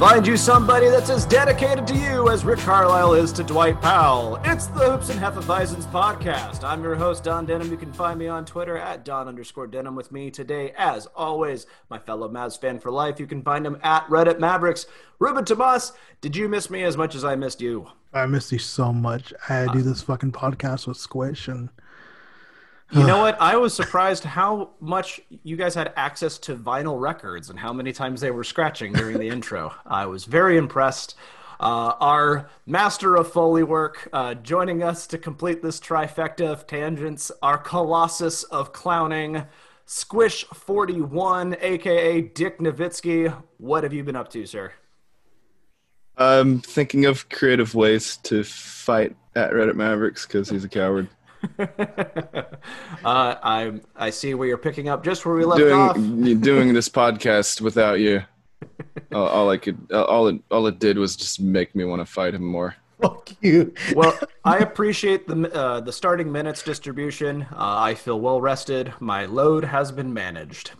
Find you somebody that's as dedicated to you as Rick Carlisle is to Dwight Powell. It's the Hoops and Hefeweizens podcast. I'm your host, Don Denham. You can find me on Twitter at Don underscore Denham with me today, as always, my fellow Mavs fan for life. You can find him at Reddit Mavericks. Ruben Tomas, did you miss me as much as I missed you? I missed you so much. I had to do uh, this fucking podcast with Squish and You know what? I was surprised how much you guys had access to vinyl records and how many times they were scratching during the intro. I was very impressed. Uh, our master of Foley work uh, joining us to complete this trifecta of tangents, our colossus of clowning, Squish41, aka Dick Nowitzki. What have you been up to, sir? I'm thinking of creative ways to fight at Reddit Mavericks because he's a coward. uh, I I see where you're picking up just where we left off. Doing doing this podcast without you, all, all I could, all it, all it did was just make me want to fight him more. fuck you. well, I appreciate the uh, the starting minutes distribution. Uh, I feel well rested. My load has been managed.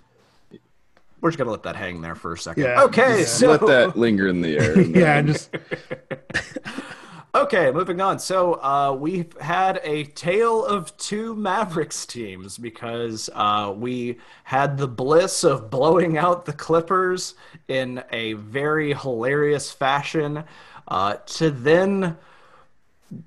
We're just gonna let that hang there for a second. Yeah, okay, yeah. so Let that linger in the air. yeah, just okay, moving on. So uh, we've had a tale of two Mavericks teams because uh, we had the bliss of blowing out the Clippers in a very hilarious fashion, uh, to then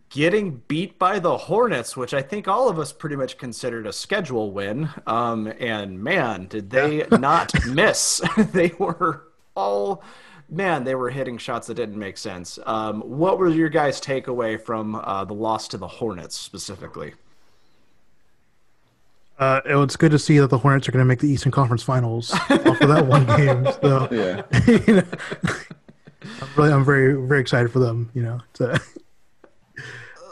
getting beat by the Hornets, which I think all of us pretty much considered a schedule win. Um, and man, did they not miss? they were all, man, they were hitting shots that didn't make sense. Um, what were your guys' takeaway from uh, the loss to the Hornets specifically? uh, it was good to see that the Hornets are going to make the Eastern Conference Finals off of that one game. So, Yeah. you know, I'm really, I'm very, very excited for them. You know, to,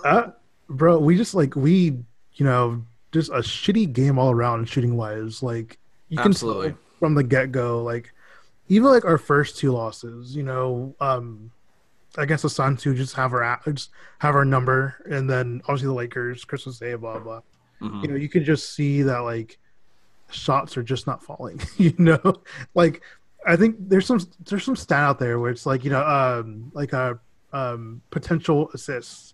uh, bro, we just like we, you know, just a shitty game all around shooting wise. Like you can Absolutely. from the get go, like even like our first two losses, you know, um, against the Suns who just have our just have our number, and then obviously the Lakers, Christmas Day, blah blah. Mhm. You know, you could just see that like shots are just not falling. You know, like I think there's some there's some stat out there where it's like you know um like a um potential assists,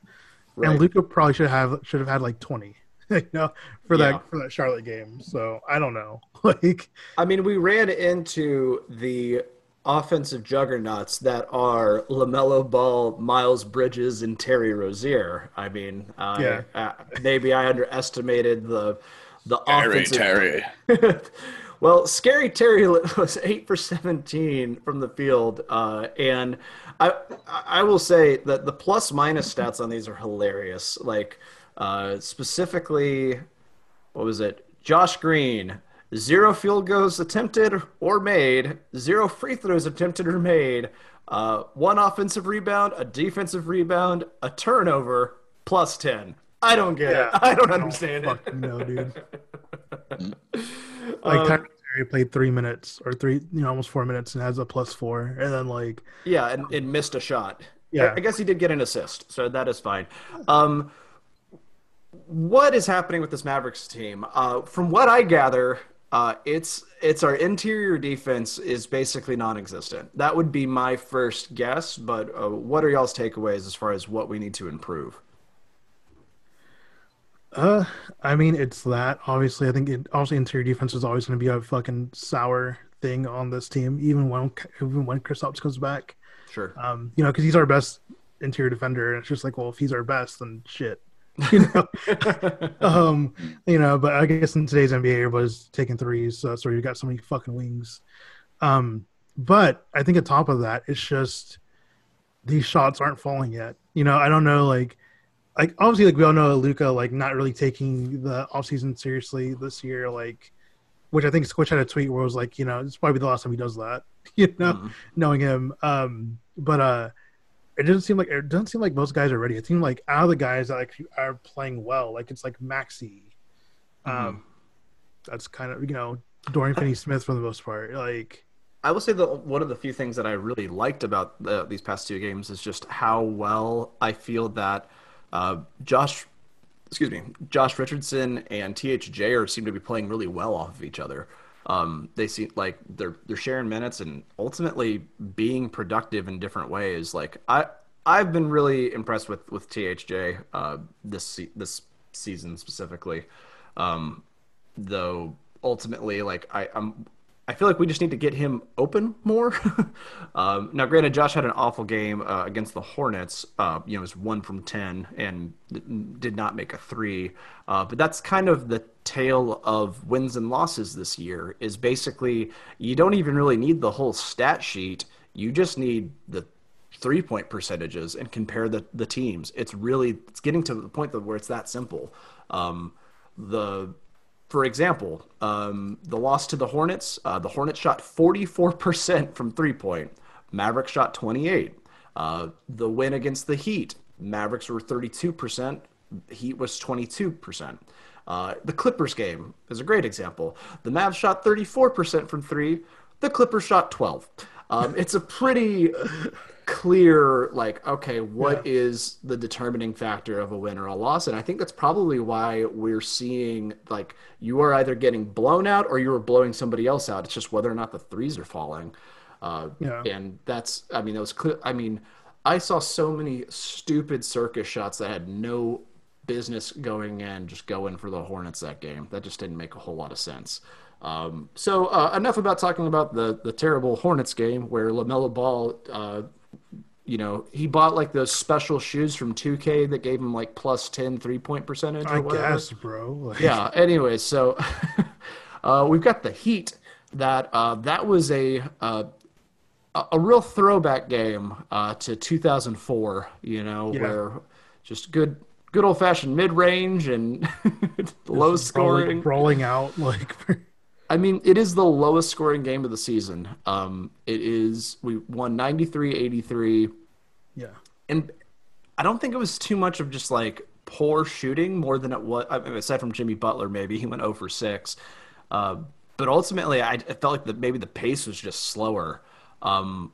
Right. and Luka probably should have should have had like twenty. You know, for Yeah. that for that Charlotte game. So I don't know. Like I mean, we ran into the offensive juggernauts that are Lamelo Ball, Miles Bridges, and Terry Rozier. I mean, uh, Yeah. uh, maybe I underestimated the the Terry, offensive. Terry. well, Scary Terry was eight for seventeen from the field, uh, and I I will say that the plus minus stats on these are hilarious. Like uh, specifically, what was it? Josh Green, zero field goals attempted or made, zero free throws attempted or made, uh, one offensive rebound, a defensive rebound, a turnover, plus 10. I don't get Yeah. it. I don't understand it. no, dude. Um, like Tyrell Terry played three minutes or three, you know, almost four minutes and has a plus four, and then like Yeah, and, and missed a shot. Yeah. I, I guess he did get an assist, so that is fine. Um, what is happening with this Mavericks team? Uh, from what I gather, uh, it's it's our interior defense is basically non-existent. That would be my first guess. But uh, what are y'all's takeaways as far as what we need to improve? Uh, I mean, it's that. Obviously, I think it, obviously interior defense is always going to be a fucking sour thing on this team, even when even when Kristaps comes back. Sure. Um, you know, because he's our best interior defender, and it's just like, well, if he's our best, then shit, you know, um, you know. But I guess in today's NBA, everybody's taking threes, so where you got so many fucking wings. Um, but I think on top of that, it's just these shots aren't falling yet. You know, I don't know, like, like obviously, like we all know, Luka like not really taking the offseason seriously this year, like, which I think Squish had a tweet where it was like, you know, it's probably the last time he does that, you know, Mhm. knowing him. Um, but uh, it doesn't seem like it doesn't seem like most guys are ready. It seems like out of the guys that like are playing well, like it's like Maxi, um, that's kind of you know Dorian Finney-Smith for the most part, like. I will say that one of the few things that I really liked about the, these past two games is just how well I feel that uh, Josh, excuse me, Josh Richardson and THJ are seem to be playing really well off of each other. Um, they seem like they're they're sharing minutes and ultimately being productive in different ways. Like I I've been really impressed with with THJ uh, this this season specifically. Um, though ultimately like I, I'm I feel like we just need to get him open more. um, now, granted, Josh had an awful game uh, against the Hornets. Uh, you know, it was one from ten and did not make a three. Uh, but that's kind of the tale of wins and losses this year. Is basically you don't even really need the whole stat sheet. You just need the three point percentages and compare the the teams. It's really it's getting to the point where it's that simple. Um, the for example, um, the loss to the Hornets, uh, the Hornets shot 44% from three point. Mavericks shot 28. Uh, the win against the Heat, Mavericks were 32%. Heat was 22%. Uh, the Clippers game is a great example. The Mavs shot 34% from three. The Clippers shot 12. Um, it's a pretty clear, like, okay, what is the determining factor of a win or a loss? And I think that's probably why we're seeing, like, you are either getting blown out or you are blowing somebody else out. It's just whether or not the threes are falling. Uh, Yeah. And that's, I mean, those clear. I mean, I saw so many stupid circus shots that had no business going in, just going for the Hornets that game. That just didn't make a whole lot of sense. Um, so uh, enough about talking about the the terrible Hornets game where Lamelo Ball, uh, you know, he bought like those special shoes from 2K that gave him like plus 10 three point percentage. Or I whatever. guess, bro. Like, Yeah. Anyway, so uh, we've got the Heat. That uh, that was a uh, a real throwback game uh, to 2004. You know, Yeah. where just good good old fashioned mid range and low rolling, scoring. rolling out like I mean, it is the lowest scoring game of the season. Um, it is we won 93-83 yeah. and I don't think it was too much of just like poor shooting more than it was. I mean, aside from Jimmy Butler, maybe he went 0 for six. Uh, but ultimately, I, I felt like that maybe the pace was just slower. Um,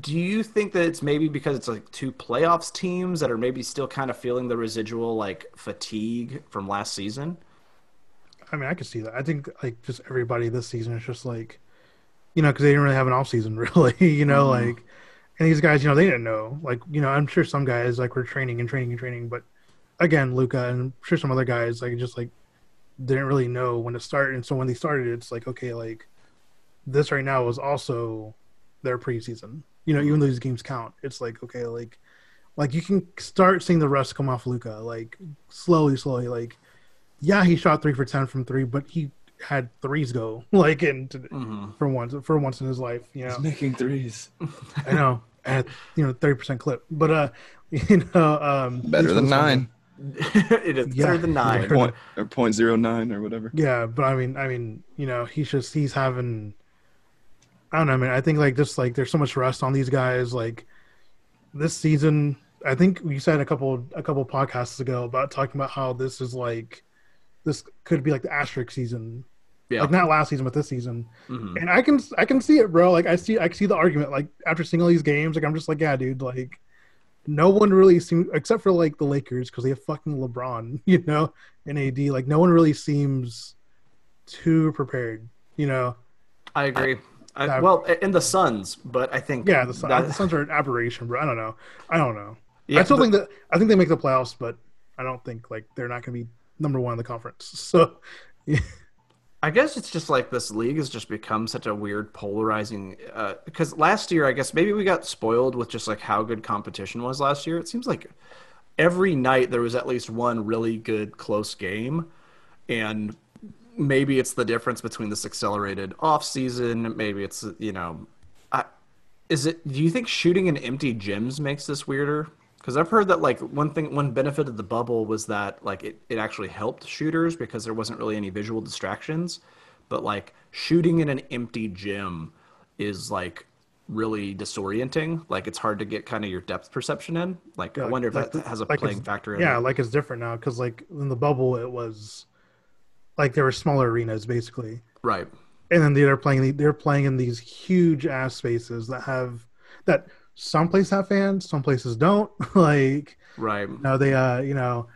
do you think that it's maybe because it's like two playoffs teams that are maybe still kind of feeling the residual like fatigue from last season? I mean, I could see that. I think like just everybody this season is just like, you know, because they didn't really have an off season, really. you know, Mhm. like, and these guys, you know, they didn't know. Like, you know, I'm sure some guys like were training and training and training, but again, Luka and I'm sure some other guys like just like didn't really know when to start, and so when they started, it's like okay, like this right now is also their preseason. You know, even though these games count, it's like okay, like like you can start seeing the rust come off Luka, like slowly, slowly, like yeah, he shot three for ten from three, but he had threes go like in Mm-hmm. for once for once in his life. You know, He's making threes. I know at you know thirty percent clip, but uh, you know, um, Better than nine. it is Yeah. better than nine. Yeah. Point, or point zero nine or whatever. Yeah, but I mean, I mean, you know, he's just he's having. I don't know, I man. I think like just like there's so much rust on these guys. Like this season, I think we said a couple a couple podcasts ago about talking about how this is like this could be like the asterisk season. Yeah. like not last season but this season. Mhm. and i can i can see it bro. Like i see i see the argument like after seeing all these games like i'm just like yeah dude like no one really seems except for like the lakers because they have fucking lebron you know and ad like no one really seems too prepared you know? I agree. I, that- well, in the Suns, but I think yeah the, Sun- that- the suns are an aberration bro. I don't know. I don't know. Yeah, i still but- think that i think they make the playoffs but i don't think like they're not gonna be number one in the conference so I guess it's just like this league has just become such a weird polarizing. Uh, because last year, I guess maybe we got spoiled with just like how good competition was last year. It seems like every night there was at least one really good close game, and maybe it's the difference between this accelerated off season. Maybe it's you know, is it? Do you think shooting in empty gyms makes this weirder? Because I've heard that like one thing, one benefit of the bubble was that like it, it actually helped shooters because there wasn't really any visual distractions. But like shooting in an empty gym is like really disorienting. Like it's hard to get kind of your depth perception in. Like I wonder if that has a like playing factor in Yeah, it. like it's different now because like in the bubble it was like there were smaller arenas basically, Right. and then they're playing they're playing in these huge ass spaces that have that some places have fans, some places don't. like Right. no, they uh you know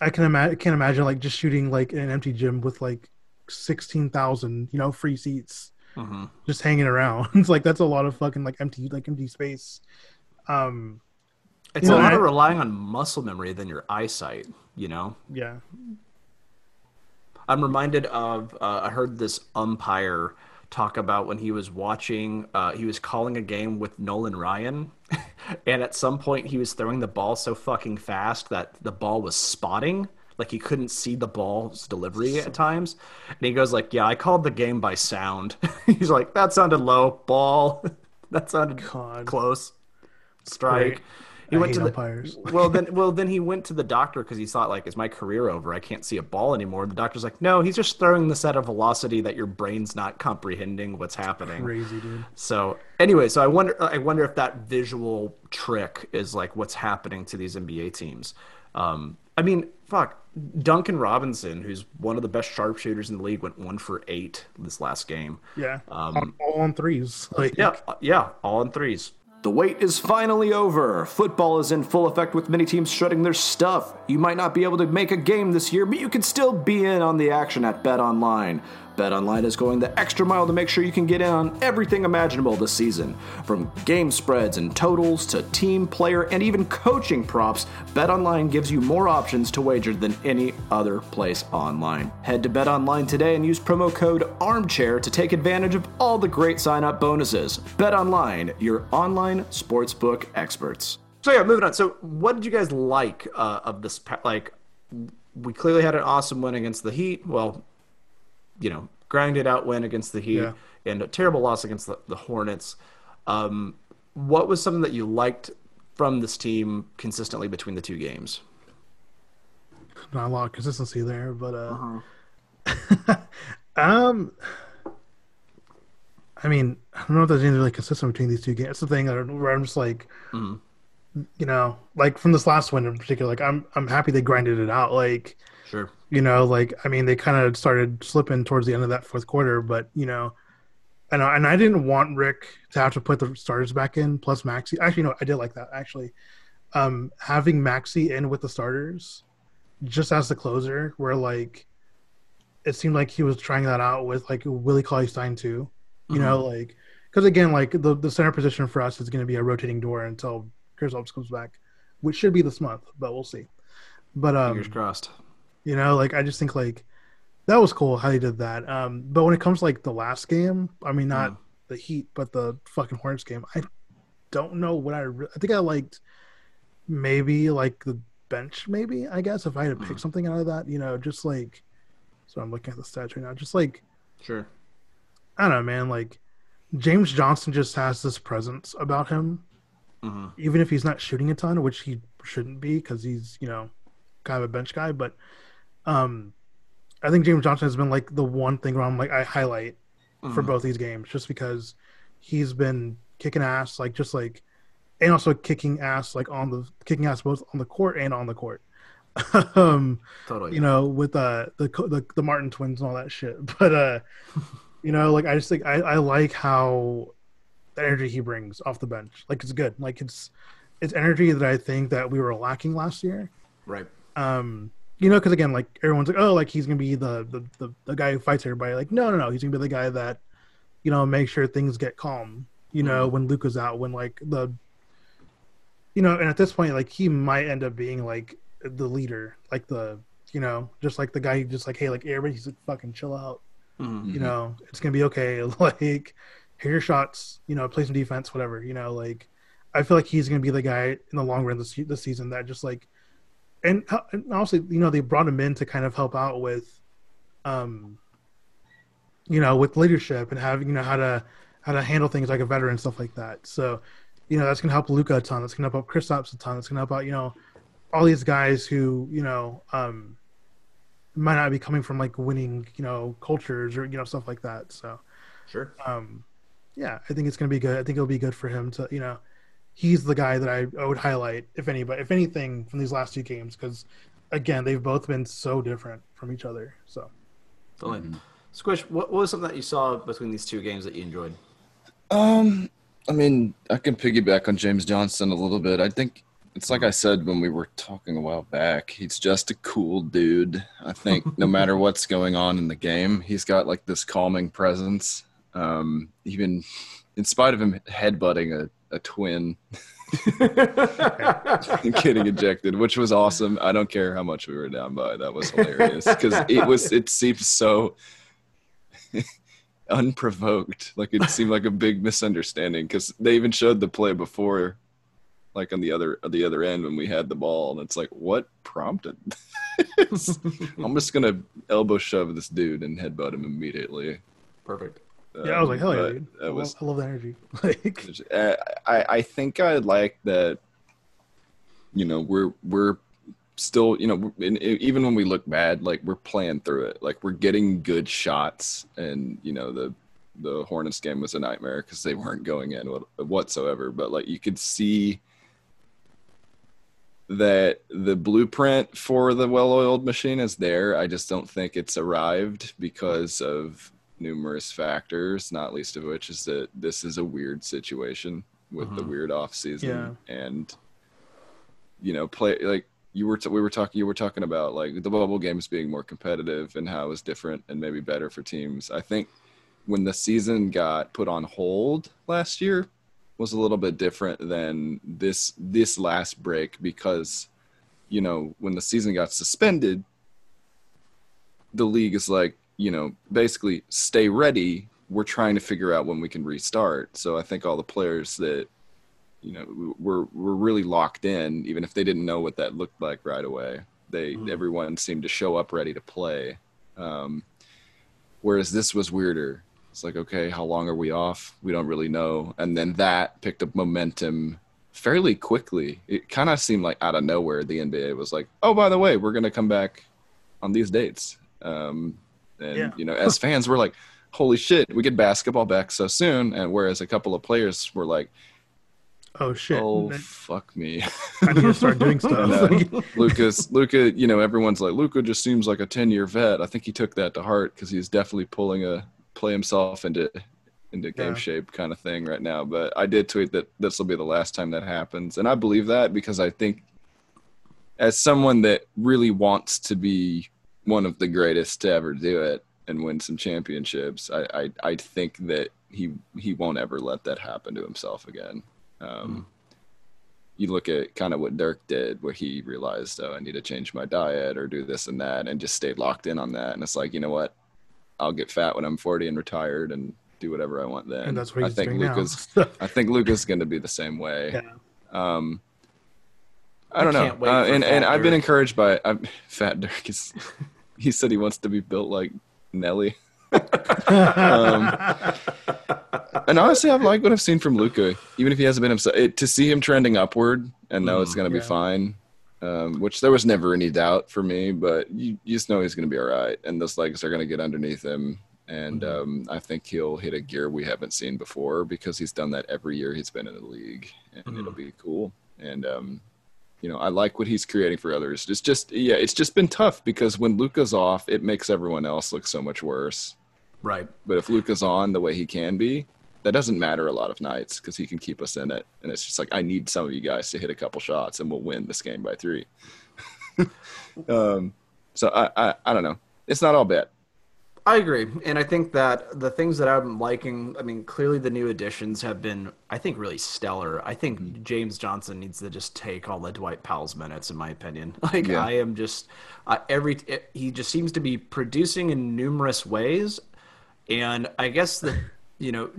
I can imagine can't imagine like just shooting like in an empty gym with like sixteen thousand you know free seats hmm just hanging around. it's like that's a lot of fucking like empty like empty space. Um It's You a lot I- of relying on muscle memory than your eyesight. You know. yeah. I'm reminded of uh, I heard this umpire talk about when he was watching uh, he was calling a game with Nolan Ryan. And at some point he was throwing the ball so fucking fast that the ball was spotting. Like he couldn't see the ball's delivery at times. And he goes like yeah I called the game by sound. He's like that sounded low. Ball. That sounded God. close. Strike. Great. He I went to the umpires. well then well then he went to the doctor because he thought like is my career over i can't see a ball anymore the doctor's like no he's just throwing this at a velocity that your brain's not comprehending what's happening Crazy dude. so anyway so i wonder i wonder if that visual trick is like what's happening to these nba teams um i mean fuck duncan robinson who's one of the best sharpshooters in the league went one for eight this last game Yeah. on, all on threes. Like Um, yeah, uh, yeah, all on threes. The wait is finally over. Football is in full effect with many teams shredding their stuff. You might not be able to make a game this year, but you can still be in on the action at Bet Online. Bet Online is going the extra mile to make sure you can get in on everything imaginable this season. From game spreads and totals to team, player, and even coaching props, Bet Online gives you more options to wager than any other place online. Head to Bet Online today and use promo code ARMCHAIR to take advantage of all the great sign up bonuses. Bet Online, your online sportsbook experts. So, yeah, moving on. So, what did you guys like uh, of this? Like, we clearly had an awesome win against the Heat. Well, you know, grinded out win against the Heat Yeah. and a terrible loss against the, the Hornets. Um, what was something that you liked from this team consistently between the two games? not a lot of consistency there, but uh um I mean, I don't know if there's anything really consistent between these two games. It's the thing where I'm just like you know, like from this last one in particular, like I'm I'm happy they grinded it out. Like, Sure. you know, like I mean they kind of started slipping towards the end of that fourth quarter, but you know, and I, and I didn't want Rick to have to put the starters back in plus Maxi. Actually, no, I did like that. Actually, um, having Maxi in with the starters, just as the closer, where like it seemed like he was trying that out with like Willie Cauley Stein too. You know, like because again, like the the center position for us is going to be a rotating door until Kristaps comes back, which should be this month, but we'll see. But um, Fingers crossed. You know, like I just think like that was cool how he did that. Um, but when it comes to, like the last game, I mean not Mm. the Heat, but the fucking Hornets game, I don't know what I. Re- I think I liked maybe like the bench, maybe I guess if I had to Mm. pick something out of that, you know, just like. So I'm looking at the stats right now. Just like Sure. I don't know, man. Like James Johnson just has this presence about him, hmm even if he's not shooting a ton, which he shouldn't be because he's you know kind of a bench guy. But um, I think James Johnson has been like the one thing where I'm like I highlight for Mhm. both these games just because he's been kicking ass, like just like, and also kicking ass like on the kicking ass both on the court and on the court. um, Totally. you know, with uh the, the the Martin twins and all that shit. But uh, you know, like I just think I, I like how the energy he brings off the bench. Like it's good. Like it's it's energy that I think that we were lacking last year. right. Um, you know, because again, like everyone's like, oh, like he's gonna be the, the the the guy who fights everybody. Like, no, no, no, he's gonna be the guy that you know make sure things get calm. You know, when Luka's out, when like the you know, and at this point, like he might end up being like the leader, like the you know, just like the guy who just like, hey, like everybody's like, fucking chill out. Mhm. You know, it's gonna be okay. Like, hit your shots. You know, play some defense, whatever. You know, like I feel like he's gonna be the guy in the long run this this season that just like and, uh, and also you know they brought him in to kind of help out with, um, you know, with leadership and having you know how to how to handle things like a veteran stuff like that. So, you know, that's gonna help luka a ton. That's gonna help out Kristaps a ton. That's gonna help out you know all these guys who you know um might not be coming from like winning you know cultures or you know stuff like that. So, Sure. um, yeah, I think it's gonna be good. I think it'll be good for him to you know he's the guy that I, I would highlight if anybody if anything from these last two games because again they've both been so different from each other. So Totally. Squish, what, what was something that you saw between these two games that you enjoyed? Um, I mean, I can piggyback on James Johnson a little bit. I think it's like I said when we were talking a while back. He's just a cool dude. I think no matter what's going on in the game, he's got like this calming presence. Um, even in spite of him headbutting a, a twin and getting ejected, which was awesome. I don't care how much we were down by. That was hilarious because it was. It seemed so unprovoked. Like it seemed like a big misunderstanding because they even showed the play before, like on the other on the other end when we had the ball, and it's like, what prompted? this? I'm just gonna elbow shove this dude and headbutt him immediately. Perfect. Yeah, I was like, hell yeah, dude. I, That love, was I love the energy. Like, uh, I I think I like that. You know, we're we're still you know in, even when we look bad, like we're playing through it. Like we're getting good shots, and you know the the Hornets game was a nightmare because they weren't going in whatsoever. But like you could see that the blueprint for the well-oiled machine is there. I just don't think it's arrived because of numerous factors, not least of which is that this is a weird situation with the Mhm. weird off season Yeah. and you know play like you were t- we were talking you were talking about like the bubble games being more competitive and how it was different and maybe better for teams. I think when the season got put on hold last year was a little bit different than this this last break because you know when the season got suspended the league is like you know basically stay ready. We're trying to figure out when we can restart. So i think all the players that you know were were really locked in even if they didn't know what that looked like right away they Mhm. everyone seemed to show up ready to play. Um, whereas this was weirder. It's like okay how long are we off? We don't really know. And then that picked up momentum fairly quickly. It kind of seemed like out of nowhere the nba was like oh by the way we're going to come back on these dates. Um, and Yeah. you know as fans we're like holy shit we get basketball back so soon and whereas a couple of players were like oh shit, oh fuck me I need to start doing stuff. know. Lucas, Luka, you know, everyone's like, Luka just seems like a 10 year vet. I think he took that to heart because he's definitely pulling a play himself into into game Yeah. shape kind of thing right now. But I did tweet that this will be the last time that happens. And I believe that because I think as someone that really wants to be one of the greatest to ever do it and win some championships, I, I, I think that he he won't ever let that happen to himself again. Um, you look at kind of what Dirk did, where he realized, oh, I need to change my diet or do this and that, and just stayed locked in on that. And it's like, you know what? I'll get fat when I'm 40 and retired and do whatever I want then. and that's what I think doing Luka's. I think Luka's is going to be the same way. Yeah. Um, I I don't know, can't wait uh, and and I've been encouraged by I'm, Fat Dirk. Is, he said he wants to be built like Nelly. Um, and honestly, I've liked what I've seen from Luka, even if he hasn't been himself. It, to see him trending upward and know it's Mhm. going to Yeah. be fine, um, which there was never any doubt for me. But you, you just know he's going to be all right, and those legs are going to get underneath him. And Mhm. um, I think he'll hit a gear we haven't seen before because he's done that every year he's been in the league, and Mhm. it'll be cool. And um, you know, I like what he's creating for others. It's just, yeah, it's just been tough because when Luka's off, it makes everyone else look so much worse. Right. But if Luka's on the way he can be, that doesn't matter a lot of nights because he can keep us in it. And it's just like I need some of you guys to hit a couple shots, and we'll win this game by three. um, so I, I, I don't know. It's not all bad. I agree, and I think that the things that I'm liking, I mean, clearly the new additions have been, I think, really stellar. I think Mm-hmm. James Johnson needs to just take all the Dwight Powell's minutes, in my opinion. Like Yeah. I am just uh, every he just seems to be producing in numerous ways, and I guess that you know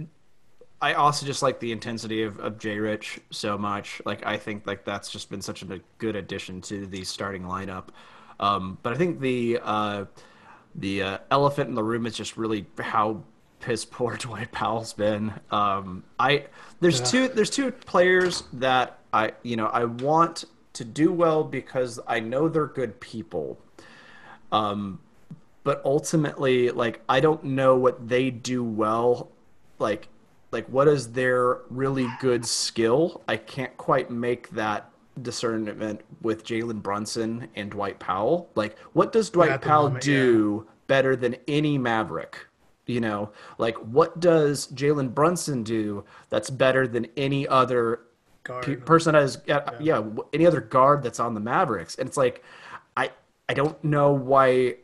I also just like the intensity of, of J Rich so much. Like I think like that's just been such a good addition to the starting lineup. Um, but I think the uh, the uh, elephant in the room is just really how piss poor Dwight Powell's been. Um, I there's yeah. two there's two players that I you know I want to do well because I know they're good people. Um, but ultimately, like I don't know what they do well. Like like what is their really good skill? I can't quite make that discernment with Jalen Brunson and Dwight Powell. Like, what does Dwight Powell moment, do yeah. better than any Maverick? You know, like what does Jalen Brunson do that's better than any other pe- person that is yeah, yeah, any other guard that's on the Mavericks? And it's like, I I don't know why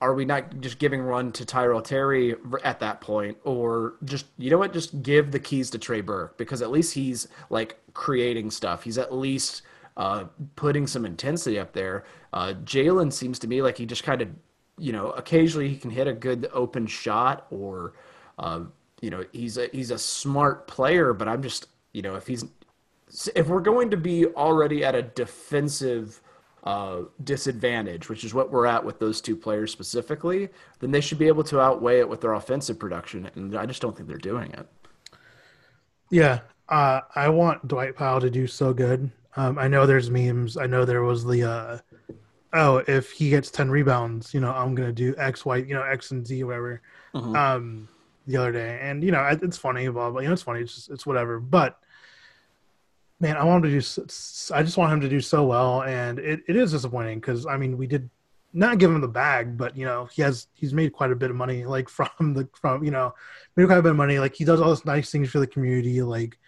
are we not just giving run to Tyrell Terry at that point, or just you know what, just give the keys to Trey Burke because at least he's like creating stuff. He's at least uh, putting some intensity up there. Uh, Jalen seems to me like he just kind of, you know, occasionally he can hit a good open shot, or uh, you know, he's a he's a smart player. But I'm just, you know, if he's if we're going to be already at a defensive uh, disadvantage, which is what we're at with those two players specifically, then they should be able to outweigh it with their offensive production. And I just don't think they're doing it. Yeah. Uh, I want Dwight Powell to do so good. Um, I know there's memes. I know there was the, uh, oh, if he gets 10 rebounds, you know, I'm going to do X, Y, you know, X and Z, whatever, mm-hmm. um, the other day. And, you know, it's funny, blah, blah, you know, it's funny. It's just, it's whatever. But, man, I want him to do. I just want him to do so well, and it, it is disappointing because I mean, we did not give him the bag, but you know, he has he's made quite a bit of money, like from the from you know, made quite a bit of money. Like he does all these nice things for the community, like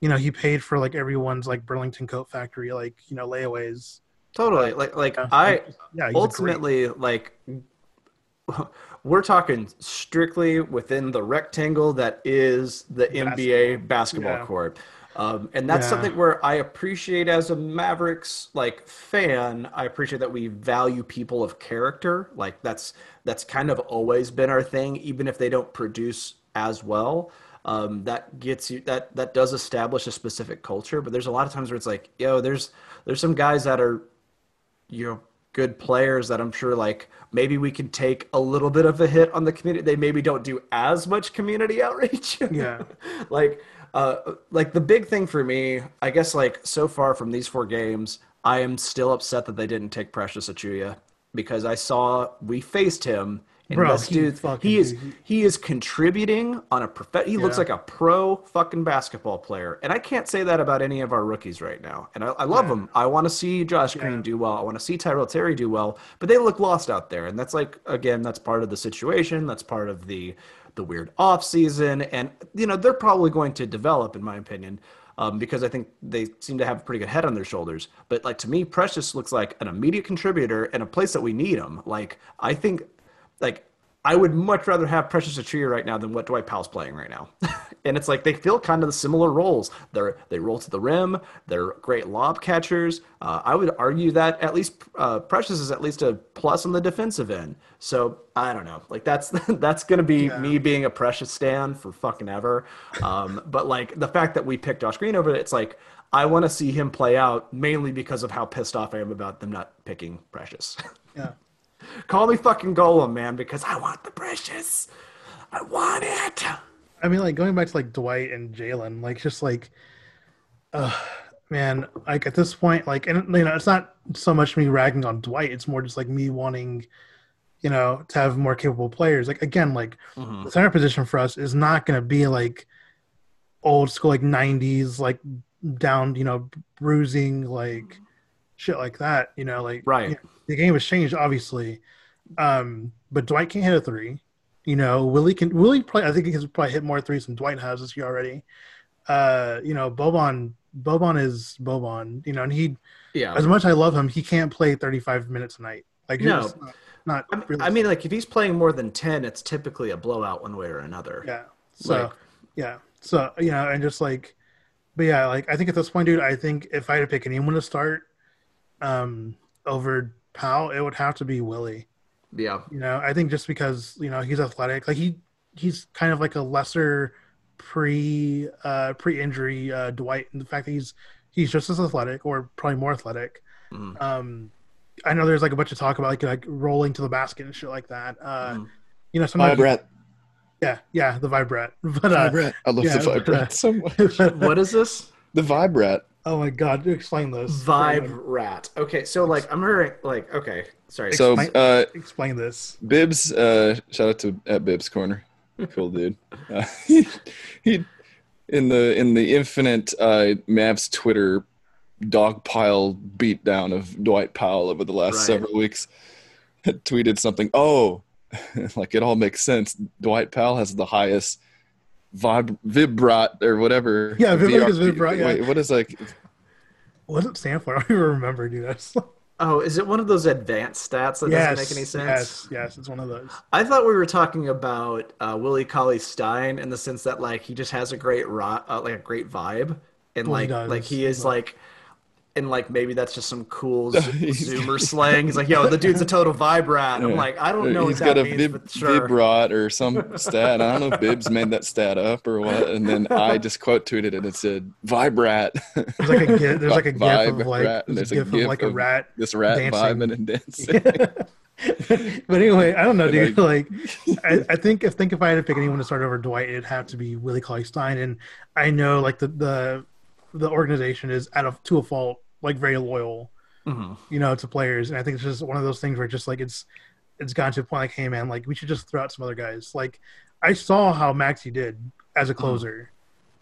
you know, he paid for like everyone's like Burlington Coat Factory, like you know, layaways. Totally, like like yeah. I yeah, ultimately like. We're talking strictly within the rectangle that is the basketball. NBA basketball yeah. court um, and that's yeah. something where I appreciate as a Mavericks like fan. I appreciate that we value people of character. Like that's that's kind of always been our thing, even if they don't produce as well. Um, that gets you that that does establish a specific culture. But there's a lot of times where it's like, yo, there's there's some guys that are, you know, good players that I'm sure like maybe we can take a little bit of a hit on the community. They maybe don't do as much community outreach. Yeah. like uh, like the big thing for me, I guess, like so far from these four games, I am still upset that they didn't take Precious Achiuwa because I saw we faced him. And Bro, this dude, he is he is contributing on a prof- he yeah. looks like a pro fucking basketball player, and I can't say that about any of our rookies right now. And I, I love yeah. them. I want to see Josh Green do well. I want to see Tyrell Terry do well, but they look lost out there, and that's like again, that's part of the situation. That's part of the the weird off season, and you know they're probably going to develop, in my opinion, um, because I think they seem to have a pretty good head on their shoulders. But like to me, Precious looks like an immediate contributor and a place that we need him. Like I think, like I would much rather have Precious Achiuwa right now than what Dwight Powell's playing right now. and it's like they feel kind of the similar roles. They're they roll to the rim. They're great lob catchers. Uh, I would argue that at least uh, Precious is at least a plus on the defensive end. So I don't know. Like that's that's gonna be yeah. me being a Precious stand for fucking ever. Um, but like the fact that we picked Josh Green over it, it's like I want to see him play out mainly because of how pissed off I am about them not picking Precious. Yeah. Call me fucking Gollum, man, because I want the precious. I want it. I mean, like going back to like Dwight and Jalen, like just like, uh, man, like at this point, like, and you know, it's not so much me ragging on Dwight. It's more just like me wanting, you know, to have more capable players. Like again, like mm-hmm. the center position for us is not going to be like old school, like '90s, like down, you know, bruising, like shit like that. You know, like right. You know, the game has changed, obviously. Um, but Dwight can't hit a three. You know, Willie can. Willie probably. I think he can probably hit more threes than Dwight has this year already. Uh, you know, Boban. Boban is Boban. You know, and he. Yeah. As much as I love him, he can't play 35 minutes a night. Like no. Not, not I, mean, really I mean, like if he's playing more than 10, it's typically a blowout one way or another. Yeah. So. Like, yeah. So you know, and just like, but yeah, like I think at this point, dude, I think if I had to pick anyone to start, um, over Powell, it would have to be Willie. Yeah. You know, I think just because, you know, he's athletic, like he he's kind of like a lesser pre uh, pre injury uh, Dwight and the fact that he's he's just as athletic or probably more athletic. Mhm. Um, I know there's like a bunch of talk about like like rolling to the basket and shit like that. Uh, Mhm. You know, sometimes Vibrat. yeah, yeah, the vibrat. But uh, Vibrat. I love yeah, the but, Vibrat uh, so much. What is this? The Vibrat. Oh my god, explain this. Vibe rat. Okay, so like I'm hearing like okay, sorry. So Explain- uh, Explain this. Bibbs, uh, shout out to at Bibbs Corner, cool dude. Uh, he, he in the in the infinite uh, Mavs Twitter dogpile beatdown of Dwight Powell over the last Right. several weeks had tweeted something. Oh, like it all makes sense. Dwight Powell has the highest vib vibrat or whatever. Yeah, vib- VR is vibrat, yeah. Wait, what is like? What does it stand for? I don't even remember, dude. That's, oh, is it one of those advanced stats that yes, doesn't make any sense? yes, yes. It's one of those. I thought we were talking about uh, Willie Cauley Stein in the sense that like he just has a great ro- uh, like a great vibe, and Well, he like does, like he is like, and like maybe that's just some cool Zoomer slang. He's like, yo, the dude's a total vibe rat. I'm like, I don't know what He's that got a means, vib, but sure. vibrat or some stat. I don't know if Bibbs made that stat up or what. And then I just quote tweeted it and it said vibrat. There's like a gif, there's like a gif Vibe of like rat, there's there's a gif of like a rat. This rat dancing. vibing and dancing. but anyway, I don't know, dude. Like, I, I think if think if I had to pick anyone to start over Dwight, it'd have to be Willie Cauley Stein, and I know like the the the organization is out of to a fault, like very loyal, Mhm. you know, to players, and I think it's just one of those things where just like it's it's gotten to a point like, hey man, like we should just throw out some other guys. Like I saw how Maxi did as a closer,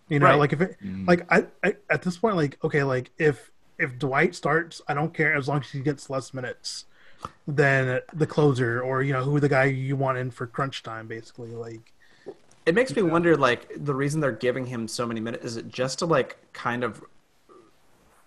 you know, Right. like if it Mm. like I, I at this point like okay like if if Dwight starts I don't care as long as he gets less minutes than the closer or you know who the guy you want in for crunch time basically like It makes me wonder, like, the reason they're giving him so many minutes is it just to like kind of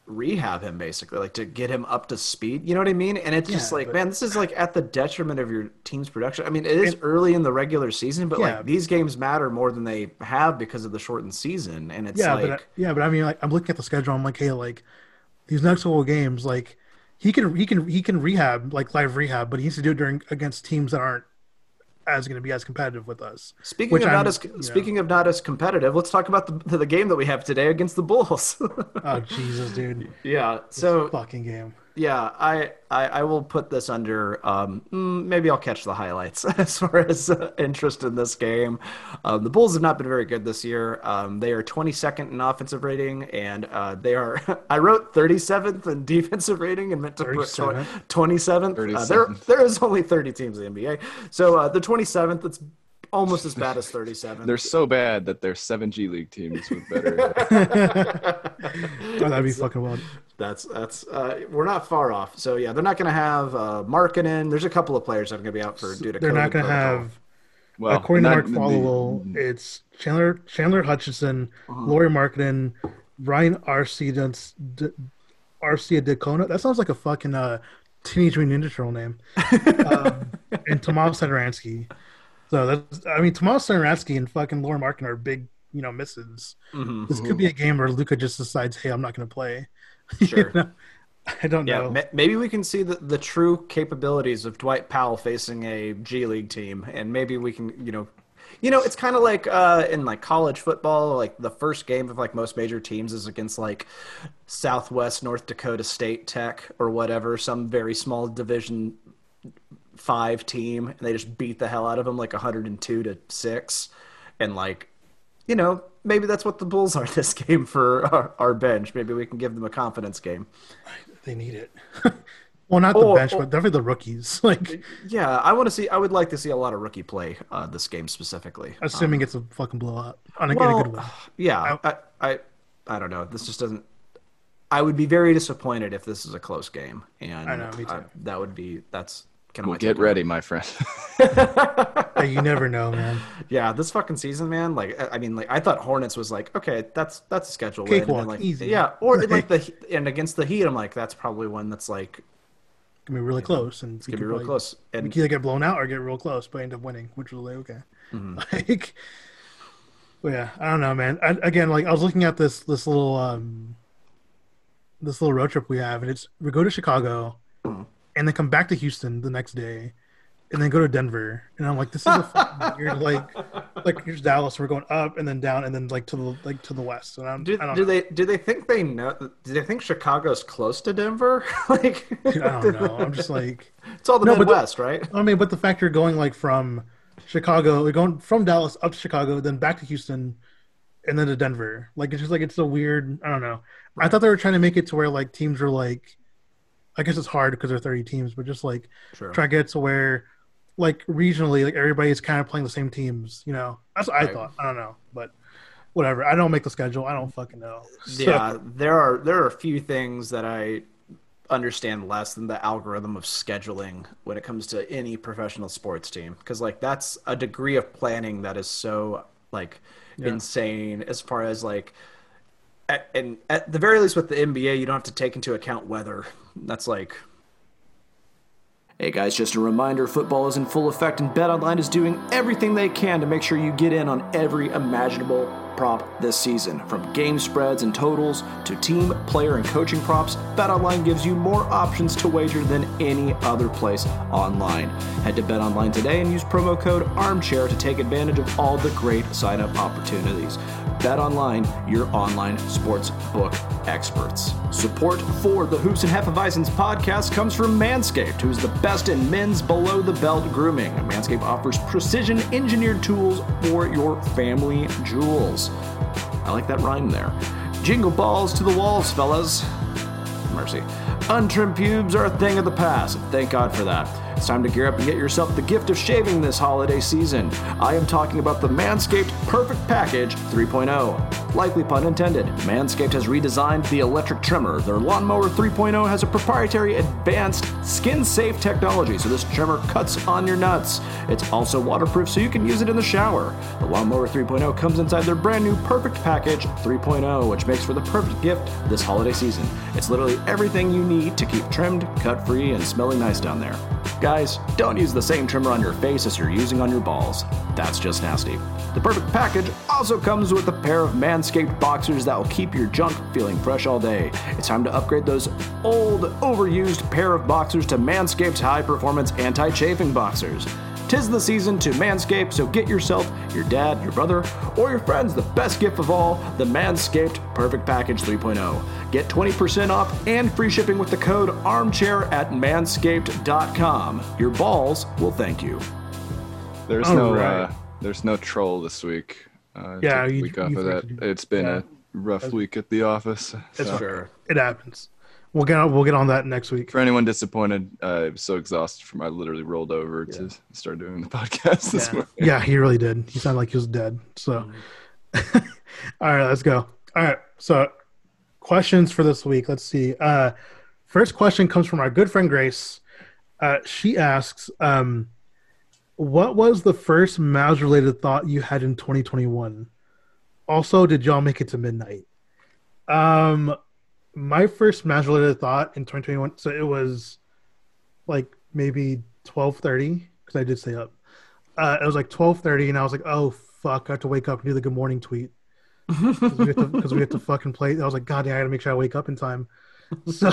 rehab him, basically, like to get him up to speed. You know what I mean? And it's just like, but- man, this is like at the detriment of your team's production. I mean, it is early in the regular season, but Yeah. like these games matter more than they have because of the shortened season. And it's yeah like, but I, yeah but I mean like I'm looking at the schedule I'm like hey like these next couple games like he can he can he can rehab like live rehab but he needs to do it during against teams that aren't as going to be as competitive with us speaking of not I'm- as you know. speaking of not as competitive, let's talk about the the game that we have today against the Bulls. oh Jesus dude yeah. So fucking game Yeah, I, I I will put this under. Um, mm, maybe I'll catch the highlights as far as uh, interest in this game. Um, the Bulls have not been very good this year. Um, they are 22nd in offensive rating, and uh, they are. I wrote 37th in defensive rating and meant to put 37th? 27th. Uh, there 37th. there is only 30 teams in the NBA, so uh, the 27th. It's almost as bad as 37. They're so bad that they're seven G League teams with better. oh, that'd be fucking wild That's that's uh, we're not far off. So yeah, they're not going to have uh, Markkanen. There's a couple of players that are going to be out for due to they're not going to have well, According to not- Mark Followill, it's Chandler Chandler Hutchison, Lauri Markkanen, Ryan Arcia Arcidiacono. That sounds like a fucking uh, Teenage Mutant Ninja Turtle name. um, and Tomas Satoransky. So that's I mean Tomas Satoransky and fucking Lauri Markkanen are big you know misses. Mhm. This could be a game where Luka just decides, hey, I'm not going to play. You Sure. know? I don't Yeah, know. ma- maybe we can see the, the true capabilities of Dwight Powell facing a G League team, and maybe we can, you know, you know, it's kind of like uh, in like college football, like the first game of like most major teams is against like Southwest North Dakota State Tech or whatever, some very small Division five team, and they just beat the hell out of them like 102 to six, and like you know, maybe that's what the Bulls are this game for our, our bench. Maybe we can give them a confidence game. They need it. well, not the Or- bench, or- but definitely the rookies. Like, Yeah, I want to see. I would like to see a lot of rookie play uh, this game specifically. assuming it's a fucking blowout on a, Well, a good way. Yeah, I, I, I don't know. This just doesn't. I would be very disappointed if this is a close game, and I know, me too. I- that would be that's kind of Well, get ready, my friend. You never know, man. Yeah, this fucking season, man. Like, I- I mean, like I thought Hornets was like, okay, that's that's a schedule win, and Cakewalk, then, like, easy. Yeah, or like the and against the Heat, I'm like, that's probably one that's like Gonna be really close, and it's gonna be real close. We And can either get blown out or get real close, but end up winning, which was like okay. Mm-hmm. Like, but yeah, I don't know, man. I, again, like I was looking at this this little um this little road trip we have, and it's we go to Chicago, Mm-hmm. And then come back to Houston the next day, and then go to Denver, and I'm like, this is a fucking weird like like here's Dallas, we're going up and then down and then like to the like to the west. And I'm, Do, I don't do know. they do they think they know? Do they think Chicago's close to Denver? like, Dude, I don't know. I'm just like, it's all the No, but the- Midwest, right? I mean, but the fact you're going like from Chicago, we're going from Dallas up to Chicago, then back to Houston, and then to Denver. Like it's just like it's a weird. I don't know. I thought they were trying to make it to where like teams were like, I guess it's hard because there are 30 teams, but just like try to get to where like regionally like everybody's kind of playing the same teams. You know, that's what I thought. I don't know, but whatever. I don't make the schedule. I don't fucking know. So- Yeah, there are there are a few things that I understand less than the algorithm of scheduling when it comes to any professional sports team because like that's a degree of planning that is so like insane as far as like at, and at the very least with the NBA you don't have to take into account weather that's like Hey guys, just a reminder football is in full effect, and BetOnline is doing everything they can to make sure you get in on every imaginable prop this season. From game spreads and totals to team, player, and coaching props, BetOnline gives you more options to wager than any other place online. Head to BetOnline today and use promo code ARMCHAIR to take advantage of all the great sign up opportunities. BetOnline, your online sports book experts. Support for the Hoops and Hefeweizens podcast comes from Manscaped, who's the best in men's below the belt grooming. Manscaped offers precision engineered tools for your family jewels. I like that rhyme there. Jingle balls to the walls, fellas. Mercy. Untrimmed pubes are a thing of the past. Thank God for that. It's time to gear up and get yourself the gift of shaving this holiday season. I am talking about the Manscaped Perfect Package 3.0. Likely pun intended. Manscaped has redesigned the electric trimmer. Their Lawnmower 3.0 has a proprietary advanced skin safe technology, so this trimmer cuts on your nuts. It's also waterproof, so you can use it in the shower. The Lawnmower 3.0 comes inside their brand new Perfect Package 3.0, which makes for the perfect gift this holiday season. It's literally everything you need to keep trimmed, cut free, and smelling nice down there. Guys, don't use the same trimmer on your face as you're using on your balls. That's just nasty. The perfect package also comes with a pair of Manscaped boxers that will keep your junk feeling fresh all day. It's time to upgrade those old, overused pair of boxers to Manscaped's high performance anti chafing boxers. Tis the season to Manscaped, so get yourself, your dad, your brother, or your friends the best gift of all the Manscaped Perfect Package 3.0. Get 20% off and free shipping with the code armchair at manscaped.com. Your balls will thank you. There's All no right. uh, there's no troll this week. Uh, Yeah, took a you- week off you of that. It's been yeah. a rough week at the office. It's so. Sure. It happens. We'll get on, we'll get on that next week. For anyone disappointed, uh, I was so exhausted from I literally rolled over to start doing the podcast this Yeah. morning. Yeah, he really did. He sounded like he was dead. So, all right, let's go. All right, so questions for this week. Let's see. Uh, first question comes from our good friend Grace. Uh, she asks, um, "What was the first Mavs related thought you had in 2021? Also, did y'all make it to midnight?" Um, my first Mavs-related thought in 2021. So it was like maybe 12:30 because I did stay up uh, it was like twelve thirty, and I was like, "Oh fuck, I have to wake up and do the good morning tweet because we, have to- we have to fucking play." I was like, "God, yeah, I gotta make sure I wake up in time." So,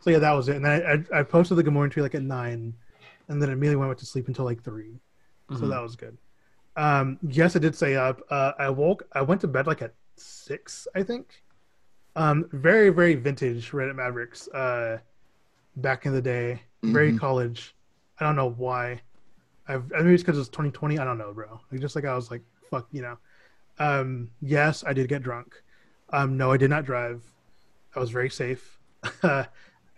so yeah, that was it. And then I, I, I posted the good morning tweet like at nine, and then immediately went to sleep until like 3 So that was good. Um, yes, I did stay up. Uh, I woke. I went to bed like at six, I think. Um, very very vintage Reddit Mavericks. Uh, back in the day, very college. I don't know why. I've, maybe it's because it's 2020. I don't know, bro. Like, just like I was like, fuck, you know. Um, yes, I did get drunk. Um, no, I did not drive. I was very safe. I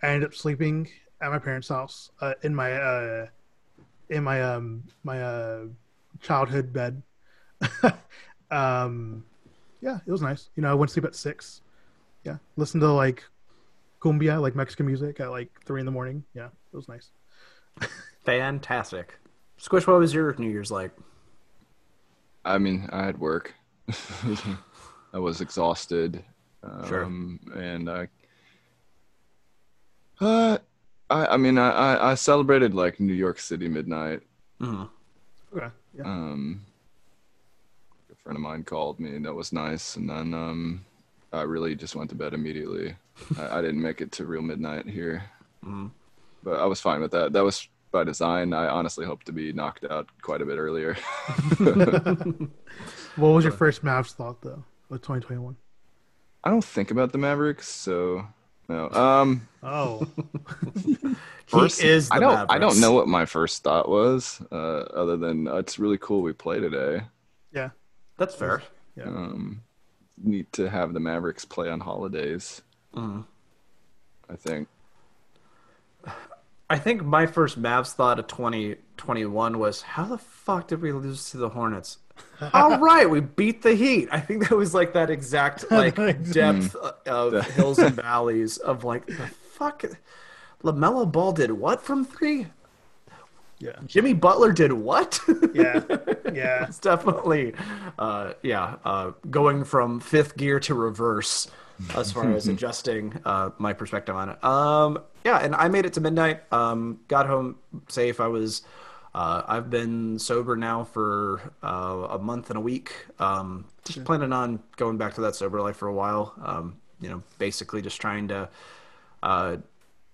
ended up sleeping at my parents' house uh, in my uh, in my um my uh childhood bed. um, yeah, it was nice. You know, I went to sleep at six. Yeah, listen to like cumbia, like Mexican music, at like three in the morning. Yeah, it was nice. Fantastic. Squish, what was your New Year's like? I mean, I had work. I was exhausted. Um, Sure. And I, uh, I, I mean, I, I, I celebrated like New York City midnight. Mhm. Okay. Yeah. Um, a friend of mine called me, and that was nice. And then um, I really just went to bed immediately. I, I didn't make it to real midnight here, Mhm. but I was fine with that. That was by design. I honestly hope to be knocked out quite a bit earlier. What was your first Mavs thought though of 2021? I don't think about the Mavericks, so no. Um, Oh, first, he is. The I don't. I don't know what my first thought was, uh, other than uh, it's really cool we play today. yeah, That's fair. yeah. Um, neat to have the Mavericks play on holidays. Mm. I think. I think my first Mavs thought of 2021 was how the fuck did we lose to the Hornets? All right, we beat the Heat. I think that was like that exact like depth of hills and valleys of like the fuck. Lamelo Ball did what from three? Yeah, Jimmy Butler did what? yeah, yeah. it's definitely, uh, yeah, uh, going from fifth gear to reverse as far as adjusting uh, my perspective on it. Um, yeah, and I made it to midnight. Um, got home safe. I was, uh, I've been sober now for uh, a month and a week. Um, just planning on going back to that sober life for a while. Um, you know, basically just trying to. Uh,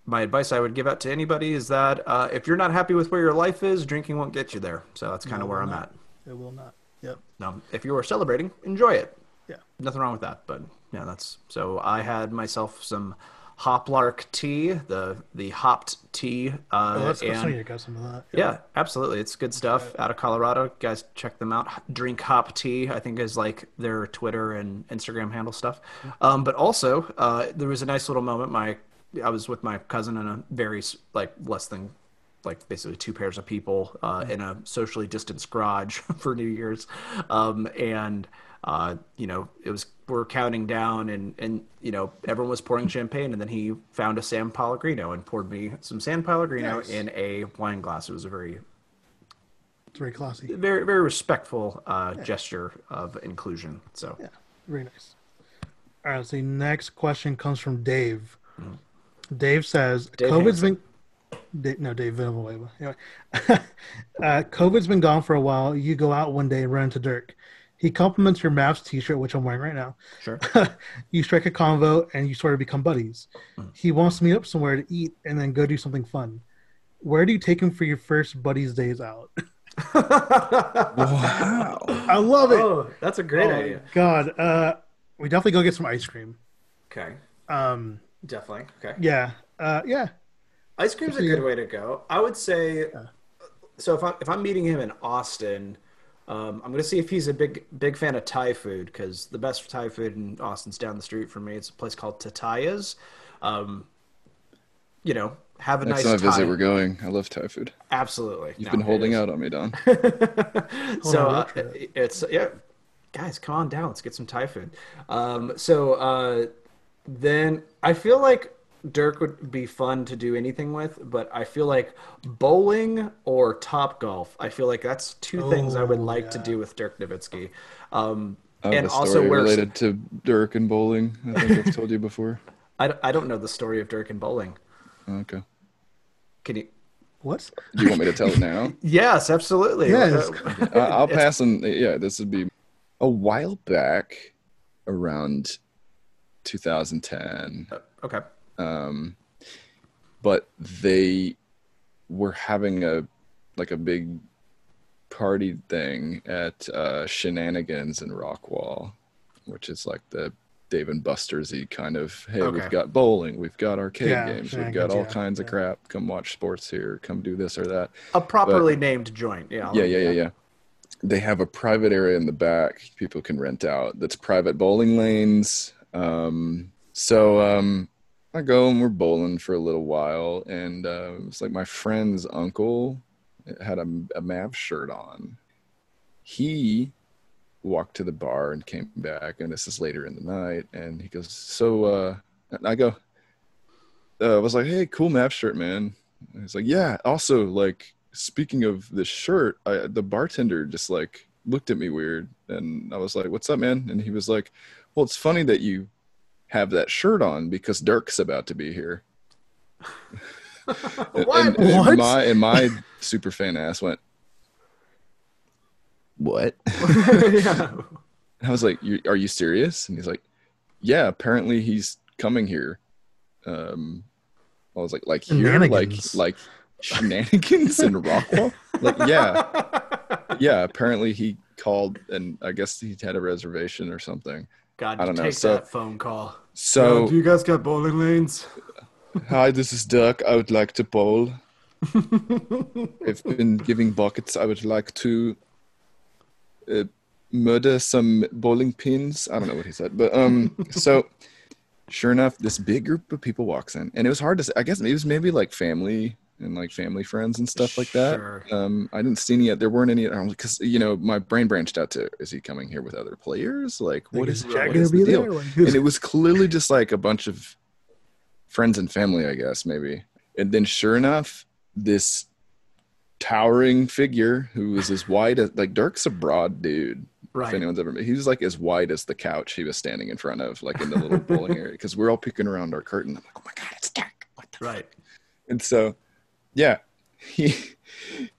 my advice I would give out to anybody is that uh, if you're not happy with where your life is, drinking won't get you there. So that's kind of where I'm at. It will not. Yep. Now, if you are celebrating, enjoy it. Yeah. Nothing wrong with that. But yeah, that's so. I had myself some Hoplark tea, the the hopped tea, uh, Oh, that's, and you got some of that. yeah, absolutely, it's good stuff out of Colorado. Guys, check them out. Drink Hop Tea, I think, is like their Twitter and Instagram handle stuff. Um, but also, uh, there was a nice little moment. My I was with my cousin in a very like less than like basically two pairs of people uh, in a socially distanced garage for New Year's, um, and uh, you know it was we're counting down and and you know everyone was pouring champagne and then he found a San Pellegrino and poured me some San Pellegrino Nice. in a wine glass. It was a very It's very classy. very very respectful uh, gesture of inclusion. So Yeah, very nice. All right, so the next question comes from Dave. Dave says, Dave COVID's Hansen. been no Dave Villanueva. Anyway, uh, COVID's been gone for a while. You go out one day and run into Dirk. He compliments your Mavs t-shirt, which I'm wearing right now. sure. you strike a convo and you sort of become buddies. He wants to meet up somewhere to eat and then go do something fun. Where do you take him for your first buddies days out? Wow. I love it. oh, that's a great Oh, idea. God, uh, we definitely go get some ice cream. Okay, Um, definitely. Okay. yeah, uh, yeah. Ice cream's a good way to go. I would say. So if I'm if I'm meeting him in Austin, um, I'm gonna see if he's a big big fan of Thai food because the best Thai food in Austin's down the street from me. It's a place called Tataya's. Um, you know, have a Next nice time I visit, we're going. I love Thai food. Absolutely. You've No, been holding out on me, Don. so on, uh, road trip. it- it's yeah guys come on down let's get some thai food um, so uh, then i feel like dirk would be fun to do anything with but i feel like bowling or top golf i feel like that's two things i would Oh, like to do with dirk nowitzki um, I have and a also story where related to Dirk and bowling. I think I've told you before. I, I don't know the story of dirk and bowling Okay. can you What? Do you want me to tell it now? yes absolutely Yes. Uh, I- I'll pass on. Yeah, this would be a while back, around 2010. okay Um, but they were having a like a big party thing at uh, Shenanigans in Rockwall, which is like the Dave and Bustersy kind of. Hey, Okay. we've got bowling, we've got arcade Yeah, games, we've got all yeah, kinds of crap. Come watch sports here. Come do this or that. a properly named joint yeah I'll- Yeah, yeah, yeah, yeah. They have a private area in the back people can rent out. That's private bowling lanes. Um, so um, I go and we're bowling for a little while, and uh, it's like my friend's uncle had a, a Mav shirt on. He walked to the bar and came back, and this is later in the night, and he goes, "So," uh, I go, uh, I was like, "Hey, cool Mav shirt, man." He's like, "Yeah." Also, like, speaking of this shirt, I, the bartender just like looked at me weird, and I was like, "What's up, man?" And he was like, "Well, it's funny that you have that shirt on because Dirk's about to be here." What? And, and What? my and my super fan ass went, "What?" yeah. I was like, you, "Are you serious?" And he's like, "Yeah, apparently he's coming here." Um, I was like, "Like here, like Shenanigans. like shenanigans in Rockwall. Like, yeah, yeah. Apparently, he called, and I guess he had a reservation or something. God, I don't know, take so- that phone call. So, do you guys got bowling lanes? hi, this is Dirk. I would like to bowl. I've been giving buckets. I would like to uh, murder some bowling pins. I don't know what he said, but um, so sure enough, this big group of people walks in, and it was hard to. Say, I guess it was maybe like family and like family friends and stuff like that. Sure. Um, I didn't see any. Yet. There weren't any. Because you know, my brain branched out to: Is he coming here with other players? Like, what Like, is, is Jack is gonna the be deal? there? Like, and it was clearly just like a bunch of friends and family, I guess, maybe. And then, sure enough, this towering figure who was as wide as like Dirk's a broad dude. Right. If anyone's ever met, he was like as wide as the couch he was standing in front of, like in the little bowling area, because we're all peeking around our curtain. I'm like, oh my god, it's Dirk! What the Right. and so, yeah, he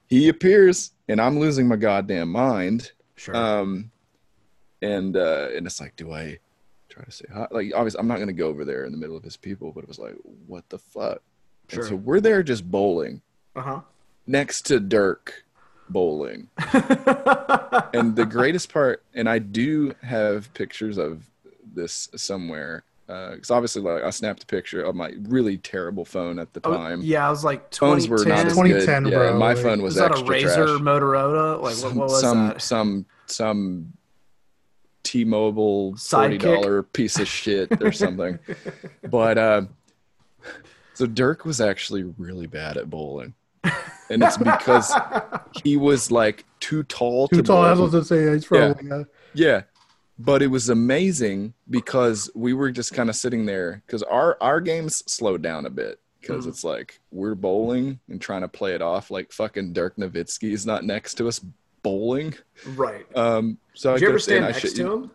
he appears, and I'm losing my goddamn mind. Sure. Um, and uh, and it's like, do I try to say hi? Like, obviously, I'm not gonna go over there in the middle of his people, but it was like, what the fuck? Sure. And so we're there just bowling uh huh. next to Dirk bowling. and the greatest part, and I do have pictures of this somewhere. Because obviously, like I snapped a picture of my really terrible phone at the Oh, time. yeah, I was like Phones 2010. were not as 2010, good. Yeah, bro, my like- phone was, was that a Razr trash. Motorola? Like what, some what was some that? some some T-Mobile forty dollar piece of shit or something. but uh, so Dirk was actually really bad at bowling, and it's because he was like too tall too to tall. I bowl. was going to say he's probably uh, Yeah. But it was amazing because we were just kind of sitting there because our, our games slowed down a bit because it's like we're bowling and trying to play it off like fucking Dirk Nowitzki is not next to us bowling. Right. Um, so Did I you ever stand next should- to him?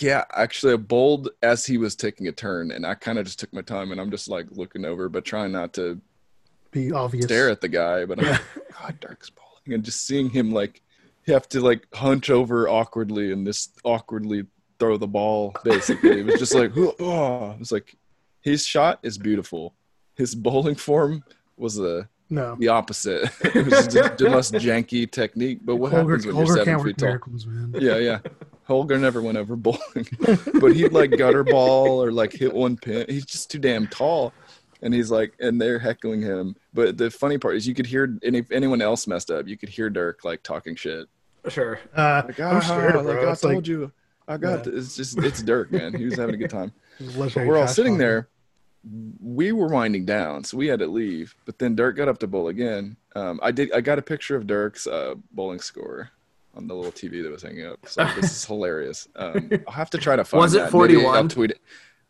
Yeah, actually, I bowled as he was taking a turn, and I kind of just took my time, and I'm just like looking over, but trying not to be obvious. stare at the guy, but I'm like, God, Dirk's bowling, and just seeing him like have to like hunch over awkwardly and just awkwardly throw the ball. Basically, it was just like, oh, it was like his shot is beautiful. His bowling form was a No. the opposite. it was just the most janky technique. But what Holger, happens when you're Holger seven can't feet tall? miracles, man. Yeah, yeah. Holger never went over bowling, but he'd like gutter ball or like hit one pin. He's just too damn tall, and he's like, and they're heckling him. But the funny part is, you could hear, and if anyone else messed up, you could hear Dirk like talking shit. Sure. Uh, Like, I'm scared, "Ah, bro. like I It's told like, you, I got. Yeah. th- It's just, it's Dirk, man. He was having a good time. But we're all sitting talk. there. We were winding down, so we had to leave. But then Dirk got up to bowl again. Um, I did. I got a picture of Dirk's uh, bowling score on the little TV that was hanging up. So this is hilarious. Um, I'll have to try to find. Was it that. Maybe 41? I'll tweet it.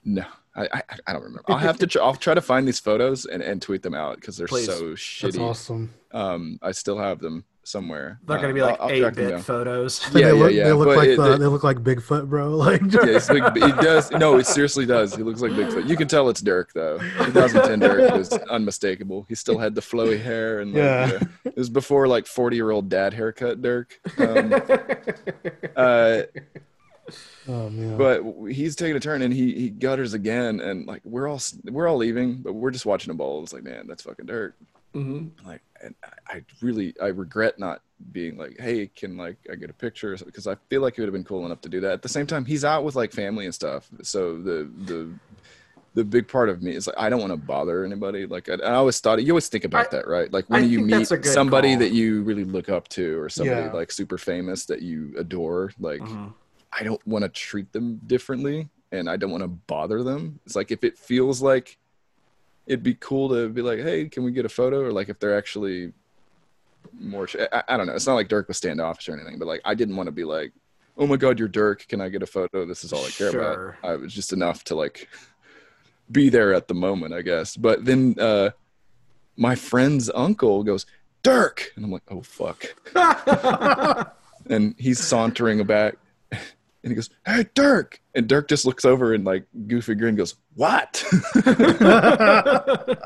No, I, I I don't remember. I'll have to. Try, I'll try to find these photos and, and tweet them out because they're Please. so That's shitty. awesome. Um, I still have them somewhere. They're gonna Um, be like I'll- I'll track them eight bit photos. They Yeah, yeah, look, yeah. They look But like it- the, it- they look like Bigfoot, bro. Like Yeah, it's like, it does. No, it seriously does. He looks like Bigfoot. You can tell it's Dirk though. 2010 Dirk was unmistakable. He still had the flowy hair and like, Yeah. you know, it was before like 40 year old dad haircut Dirk. Um, uh, oh man. but he's taking a turn and he he gutters again and like we're all we're all leaving, but we're just watching a bowl. It's like man, that's fucking Dirk. hmm Like, and I- I really I regret not being like, hey, can like I get a picture? Because I feel like it would have been cool enough to do that. At the same time, he's out with like family and stuff, so the the the big part of me is like I don't want to bother anybody. Like I, I always thought you always think about I- that, right? Like when I you meet that's a good somebody call. that you really look up to, or somebody Yeah. like super famous that you adore, like Mhm. I don't want to treat them differently, and I don't want to bother them. It's like if it feels like it'd be cool to be like, hey, can we get a photo? Or like if they're actually more, I, I don't know. It's not like Dirk was standoffish or anything, but like I didn't want to be like, oh my god, you're Dirk. Can I get a photo? This is all I care Sure. about. I was just enough to like be there at the moment, I guess. But then uh, my friend's uncle goes, Dirk, and I'm like, oh fuck and he's sauntering back and he goes hey dirk and dirk just looks over and like goofy grin goes what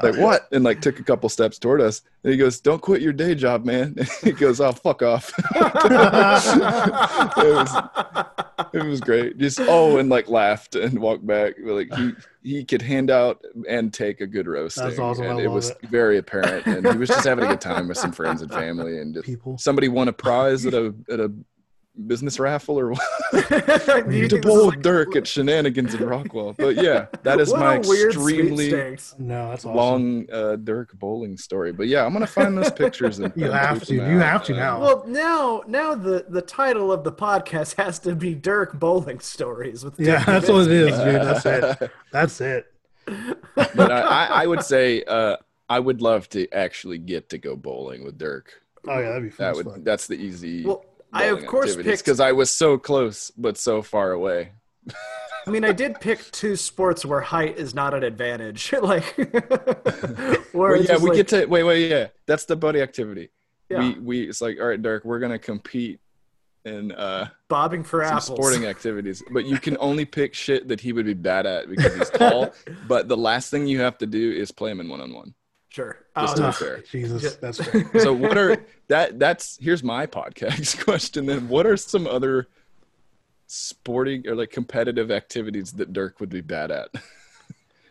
like what and like took a couple steps toward us and he goes don't quit your day job man and he goes oh fuck off it was it was great. Just oh, and like laughed and walked back. Like he he could hand out and take a good roast. That's awesome. I and it was it. very apparent. And he was just having a good time with some friends and family, and just, People. somebody won a prize at a at a business raffle or what? Do to think this bowl like- Dirk at shenanigans in Rockwall. But yeah, that is my extremely. No, that's awesome. long uh, Dirk bowling story. But yeah, I'm gonna find those pictures and You and have to. You out. have to now. Well, now now the the title of the podcast has to be Dirk Bowling Stories with yeah, Dirk that's what it is, dude. That's it. That's it. but I, I, I would say uh, I would love to actually get to go bowling with Dirk. Oh yeah, that'd be fun. That would fuck. that's the easy. Well, I of course picked. because I was so close but so far away. I mean, I did pick two sports where height is not an advantage. like, where Well, yeah, we like- get to wait, wait, yeah. That's the buddy activity. Yeah. We we it's like all right, Dirk, we're gonna compete in uh, bobbing for apples. sporting activities, but you can only pick shit that he would be bad at because he's tall. but the last thing you have to do is play him in one on one. Sure. Just Oh, to no. be fair. Jesus, Yeah. that's great. So what are that? That's here's my podcast question. Then what are some other sporting or like competitive activities that Dirk would be bad at?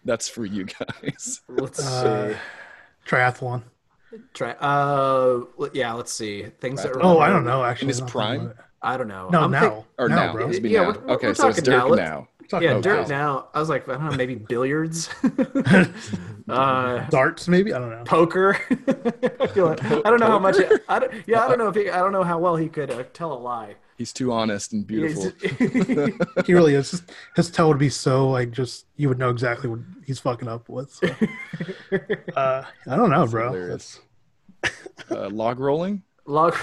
That's for you guys. Let's Uh, see. Triathlon. Try. Uh, yeah. Let's see. Things that. Oh, I don't know. Actually, In his prime? I don't know. No, I'm now. think- Or now, now, bro. It's Yeah, now. we're- we're so it's talking now. Now. Talking yeah, about Dirk now. now. I was like, I don't know, maybe billiards, uh, Darts, maybe. I don't know. poker. I feel like- I don't know how much. I don't, yeah, I don't know if he, I don't know how well he could uh, tell a lie. He's too honest and beautiful. He really is. Just, his tell would be so like just you would know exactly what he's fucking up with. So. uh, I don't know, bro. hilarious. Uh, log rolling. Log.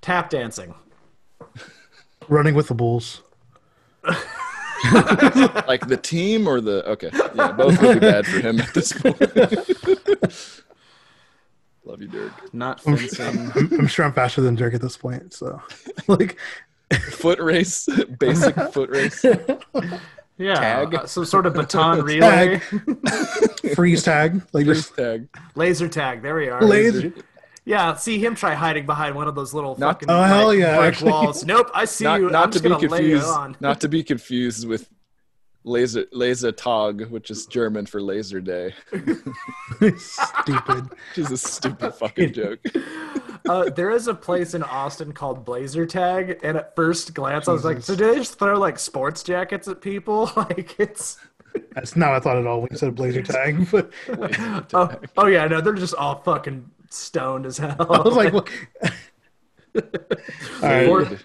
Tap dancing. Running with the bulls. Like the team or the okay. Yeah, both would be bad for him at this point. Love you, Dirk. Not fencing. I'm, I'm sure I'm faster than Dirk at this point. So, like, Foot race, basic foot race. Yeah, Tag. uh, some sort of baton relay. freeze tag. Like Freeze just tag. Laser tag. There we are. laser. Yeah, see him try hiding behind one of those little Not- fucking Oh, hell yeah, brick actually. walls. Nope, I see Not, you. not I'm to just be gonna lay you confused. on. Not to be confused with laser laser tag, which is German for laser day. Stupid. Which is a stupid fucking joke. Uh, there is a place in Austin called Blazer Tag, and at first glance, I was like, so do they just throw like sports jackets at people? Like it's. That's not what I thought at all when you said blazer tag. But Oh, oh yeah, no, they're just all fucking stoned as hell. I was like, what? all right. Or-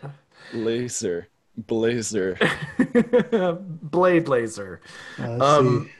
laser, blazer. blade laser. uh, Um.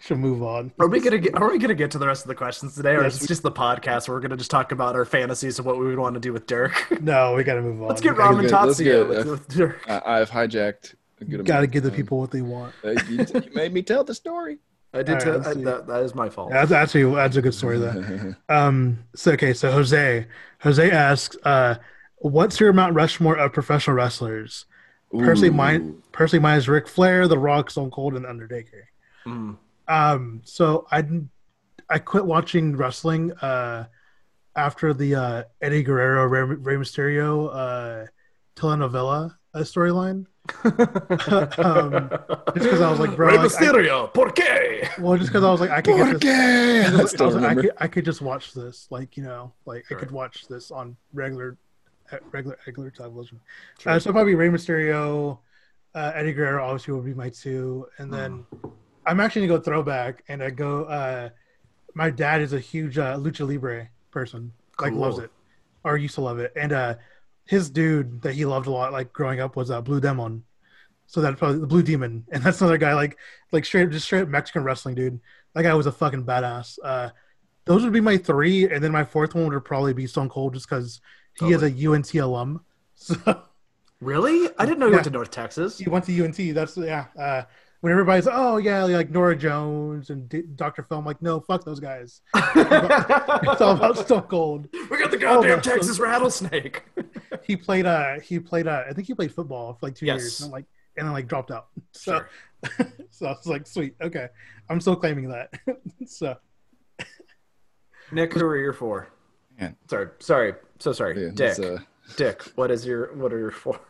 Should move on. Are we gonna get? Are we gonna get to the rest of the questions today, or Yes, is we- it just the podcast where we're gonna just talk about our fantasies of what we would want to do with Dirk? No, we got to move on. Let's get We gotta- Ramen get- Tatsuya get- with, with Dirk. I, I've hijacked a good. Got to give the people what they want. You, you made me tell the story. I did. Right, tell- let's I- that, that is my fault. That's actually that's a good story though. um, so okay, so Jose, Jose asks, uh, "What's your Mount Rushmore of professional wrestlers?" Personally, mine, personally, mine is Ric Flair, The Rock, Stone Cold, and Undertaker. Mm. Um, so I I quit watching wrestling uh, after the uh, Eddie Guerrero Rey, Rey Mysterio uh, telenovela uh, storyline. um, just because I was like, bro, Rey like, I- Mysterio, ¿por qué? well, just because I was like, I could get this. I I was like, I could, I could just watch this, like you know, like I could watch this on regular, uh, regular, regular television. Uh, so probably Rey Mysterio, uh, Eddie Guerrero obviously would be my two, and then I'm actually gonna go throwback, and I go. Uh, my dad is a huge uh, lucha libre person, like Cool. loves it, or used to love it, and uh, his dude that he loved a lot, like growing up, was uh, Blue Demon. So that's probably the Blue Demon, and that's another guy like like straight just straight up Mexican wrestling dude. That guy was a fucking badass. Uh, those would be my three, and then my fourth one would probably be Stone Cold, just because he is a UNT alum. So Really? I didn't know you Yeah. went to North Texas. he went to UNT. That's yeah. Uh, when everybody's oh yeah, like Norah Jones and D- Dr. Phil, I'm like no, fuck those guys. it's all about Stone Cold. We got the goddamn Oh, Texas rattlesnake. He played uh he played uh I think he played football for like two Yes. years and like and then like dropped out. So Sure. so I was like sweet okay, I'm still claiming that. so Nick, who are your four? Man. Sorry, sorry, so sorry. Yeah, Dick. uh, Dick, what is your what are your four?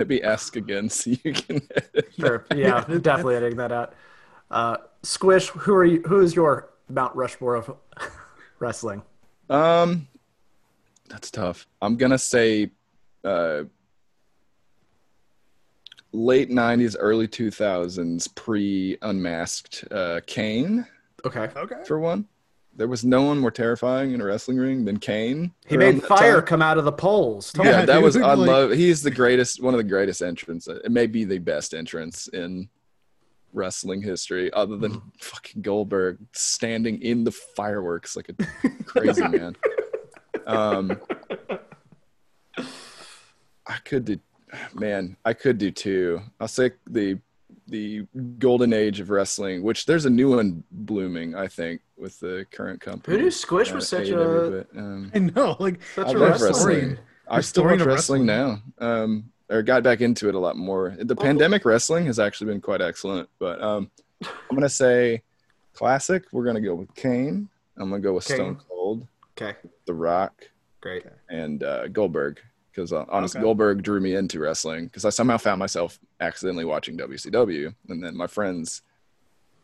Maybe ask again so you can. Sure. Yeah, definitely editing that out. Uh, Squish, who are you? Who is your Mount Rushmore of wrestling? Um, that's tough. I'm gonna say, uh, late '90s, early 2000s, pre-unmasked uh, Kane Okay. Okay. for one. There was no one more terrifying in a wrestling ring than Kane. He made fire time. come out of the poles. Yeah, Yeah, that was I like- love. He's the greatest, one of the greatest entrants. It may be the best entrance in wrestling history, other than Mm-hmm. fucking Goldberg standing in the fireworks like a crazy man. Um, I could do, man, I could do two. I'll say the the golden age of wrestling, which there's a new one blooming, I think, with the current company. Who knew Squish uh, was such AEW, a but, um, I know, like such I a love wrestler? wrestling. I still Historian watch wrestling, wrestling. now. Um, or got back into it a lot more. The pandemic wrestling has actually been quite excellent. But um, I'm gonna say classic. We're gonna go with Kane. I'm gonna go with Kane. Stone Cold, Okay, The Rock, great. and uh, Goldberg. Because uh, honestly, Okay. Goldberg drew me into wrestling. Because I somehow found myself accidentally watching WCW, and then my friends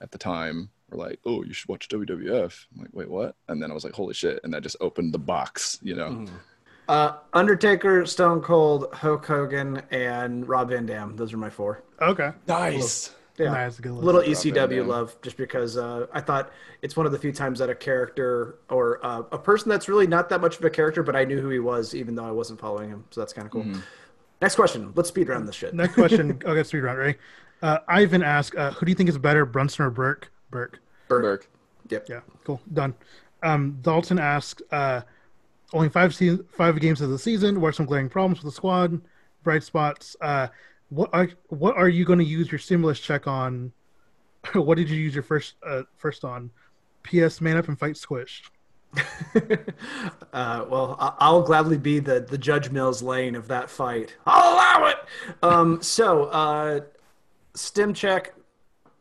at the time were like, "Oh, you should watch WWF." I'm like, "Wait, what?" And then I was like, "Holy shit!" And that just opened the box, you know. Uh, Undertaker, Stone Cold, Hulk Hogan, and Rob Van Dam. Those are my four. okay, Nice. Yeah. nice, good little ECW Dam. love just because uh, I thought it's one of the few times that a character or uh, a person that's really not that much of a character, but I knew who he was even though I wasn't following him. So that's kind of cool. Mm-hmm. Next question. Let's speed around this shit. Next question. okay, speed round, ready? Uh, Ivan asks, uh, "Who do you think is better, Brunson or Burke?" Burke. Burke. Yep. Yeah, cool, done. Um, Dalton asks, uh, "Only five se- five games of the season. What are some glaring problems with the squad? Bright spots. Uh, what are what are you going to use your stimulus check on? what did you use your first uh, first on? P.S. Man up and fight Squish. Uh, well, I'll gladly be the the Judge Mills lane of that fight. I'll allow it. Um, so, uh, stim check.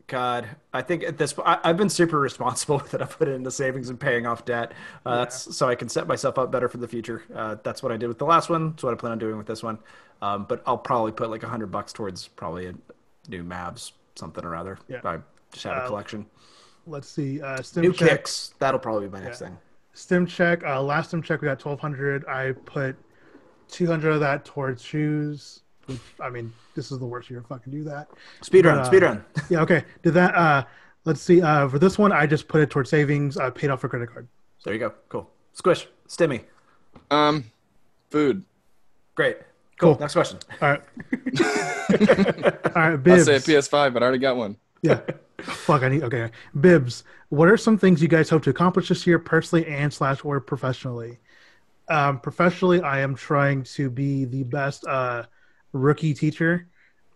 God, I think at this point, I've been super responsible with it. I put it into savings and paying off debt. Uh, That's so I can set myself up better for the future. Uh, that's what I did with the last one. That's what I plan on doing with this one. Um, but I'll probably put like a hundred bucks towards probably a new Mavs something or other. Yeah. I just have a Uh, collection. Let's see. Uh, stim New check. kicks. That'll probably be my next Yeah. thing. Stim check. Uh, last stim check we got twelve hundred. I put two hundred of that towards shoes. Which I mean, this is the worst year to fucking do that. Speed But, run. uh, speed run. Yeah. Okay. Did that? Uh, let's see. Uh, for this one, I just put it towards savings. I paid off a credit card. There you go. Cool. Squish. Stimmy. Um, food. Great. Cool. Cool. Next question. All right. All right. I Bibs. say PS5, but I already got one. yeah. Fuck. I need. Okay. Bibs. What are some things you guys hope to accomplish this year, personally and slash or professionally? Um, professionally, I am trying to be the best uh, rookie teacher.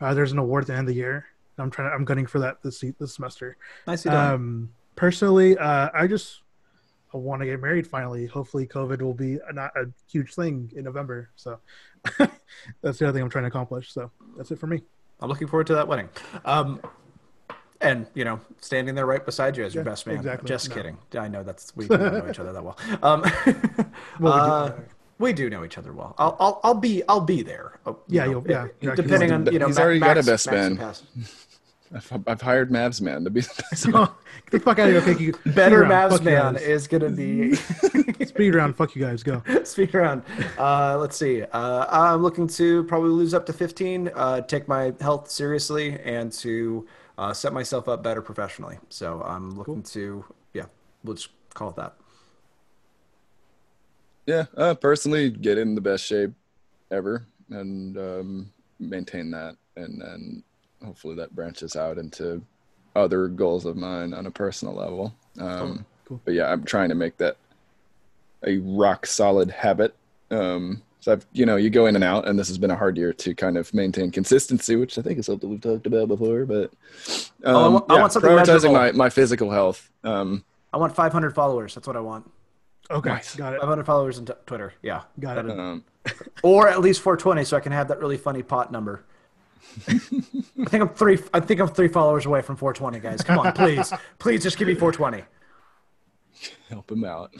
Uh, there's an award at the end of the year. I'm trying. I'm gunning for that this this semester. Nicely done. Um, personally, uh, I just I want to get married finally. Hopefully, COVID will be a, not a huge thing in November. So that's the other thing I'm trying to accomplish. So that's it for me. I'm looking forward to that wedding. Um, and you know, standing there right beside you as your Yeah, best man. exactly. Just No. kidding. I know that's we don't know each other that well. Um, Well, we uh, we do know each other well. I'll I'll, I'll be I'll be there. uh, you Yeah, know, you'll- yeah, if- yeah, depending on the- you know. he's Ma- already got a best Max man. I've, I've hired Mavs man to be the best. Get the fuck out of here. Okay, Better round. Mavs man is gonna be Speed round. Fuck you guys. Go. Speed around. Uh, let's see. Uh, I'm looking to probably lose up to 15, uh, take my health seriously, and to uh, set myself up better professionally. So I'm looking to, yeah, we'll just call it that. Yeah, uh, personally, get in the best shape ever and um, maintain that, and then hopefully that branches out into other goals of mine on a personal level. Um, Cool. But yeah, I'm trying to make that a rock solid habit. Um, so I've, you know, you go in and out, and this has been a hard year to kind of maintain consistency, which I think is something we've talked about before. But um, Oh, I wa- I want something prioritizing measurable. my, my physical health. Um, I want 500 followers. That's what I want. Okay, Nice. got it. 500 followers on t- Twitter. Yeah. Got it. Um, Or at least 420, so I can have that really funny pot number. I think I'm three. I think I'm three followers away from 420, guys. Come on, please, please, just give me 420. help him out.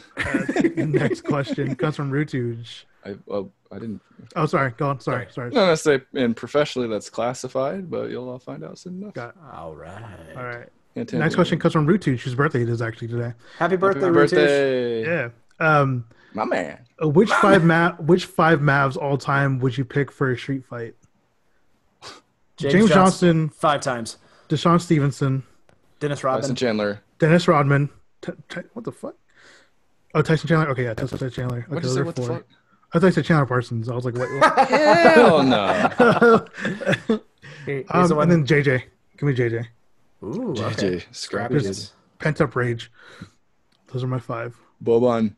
Next question comes from Rutuj. I well, I didn't. Oh, sorry. Go on. Sorry. Sorry. No, that's say and professionally that's classified, but you'll all find out soon enough. Got All right. All right. Hint, hint, Next question comes from Rutu, whose birthday it is actually today. Happy birthday, Happy birthday, Yeah. Um, my man. uh, which five ma- which five Mavs all time would you pick for a street fight? James, Johnson, Five times. DeShawn Stevenson, Dennis Rodman. Tyson Chandler. Dennis Rodman. T- T- what the fuck? Oh, Tyson Chandler. Okay, yeah, Tyson Chandler. Okay, What those you say? are What the four. fuck? I thought you said Chandler Parsons. I was like, wait. what? Hell no. He- he's um, the and then JJ. Give me JJ. Ooh. JJ, scrappy. Scrappy. Pent up rage. Those are my five. Boban.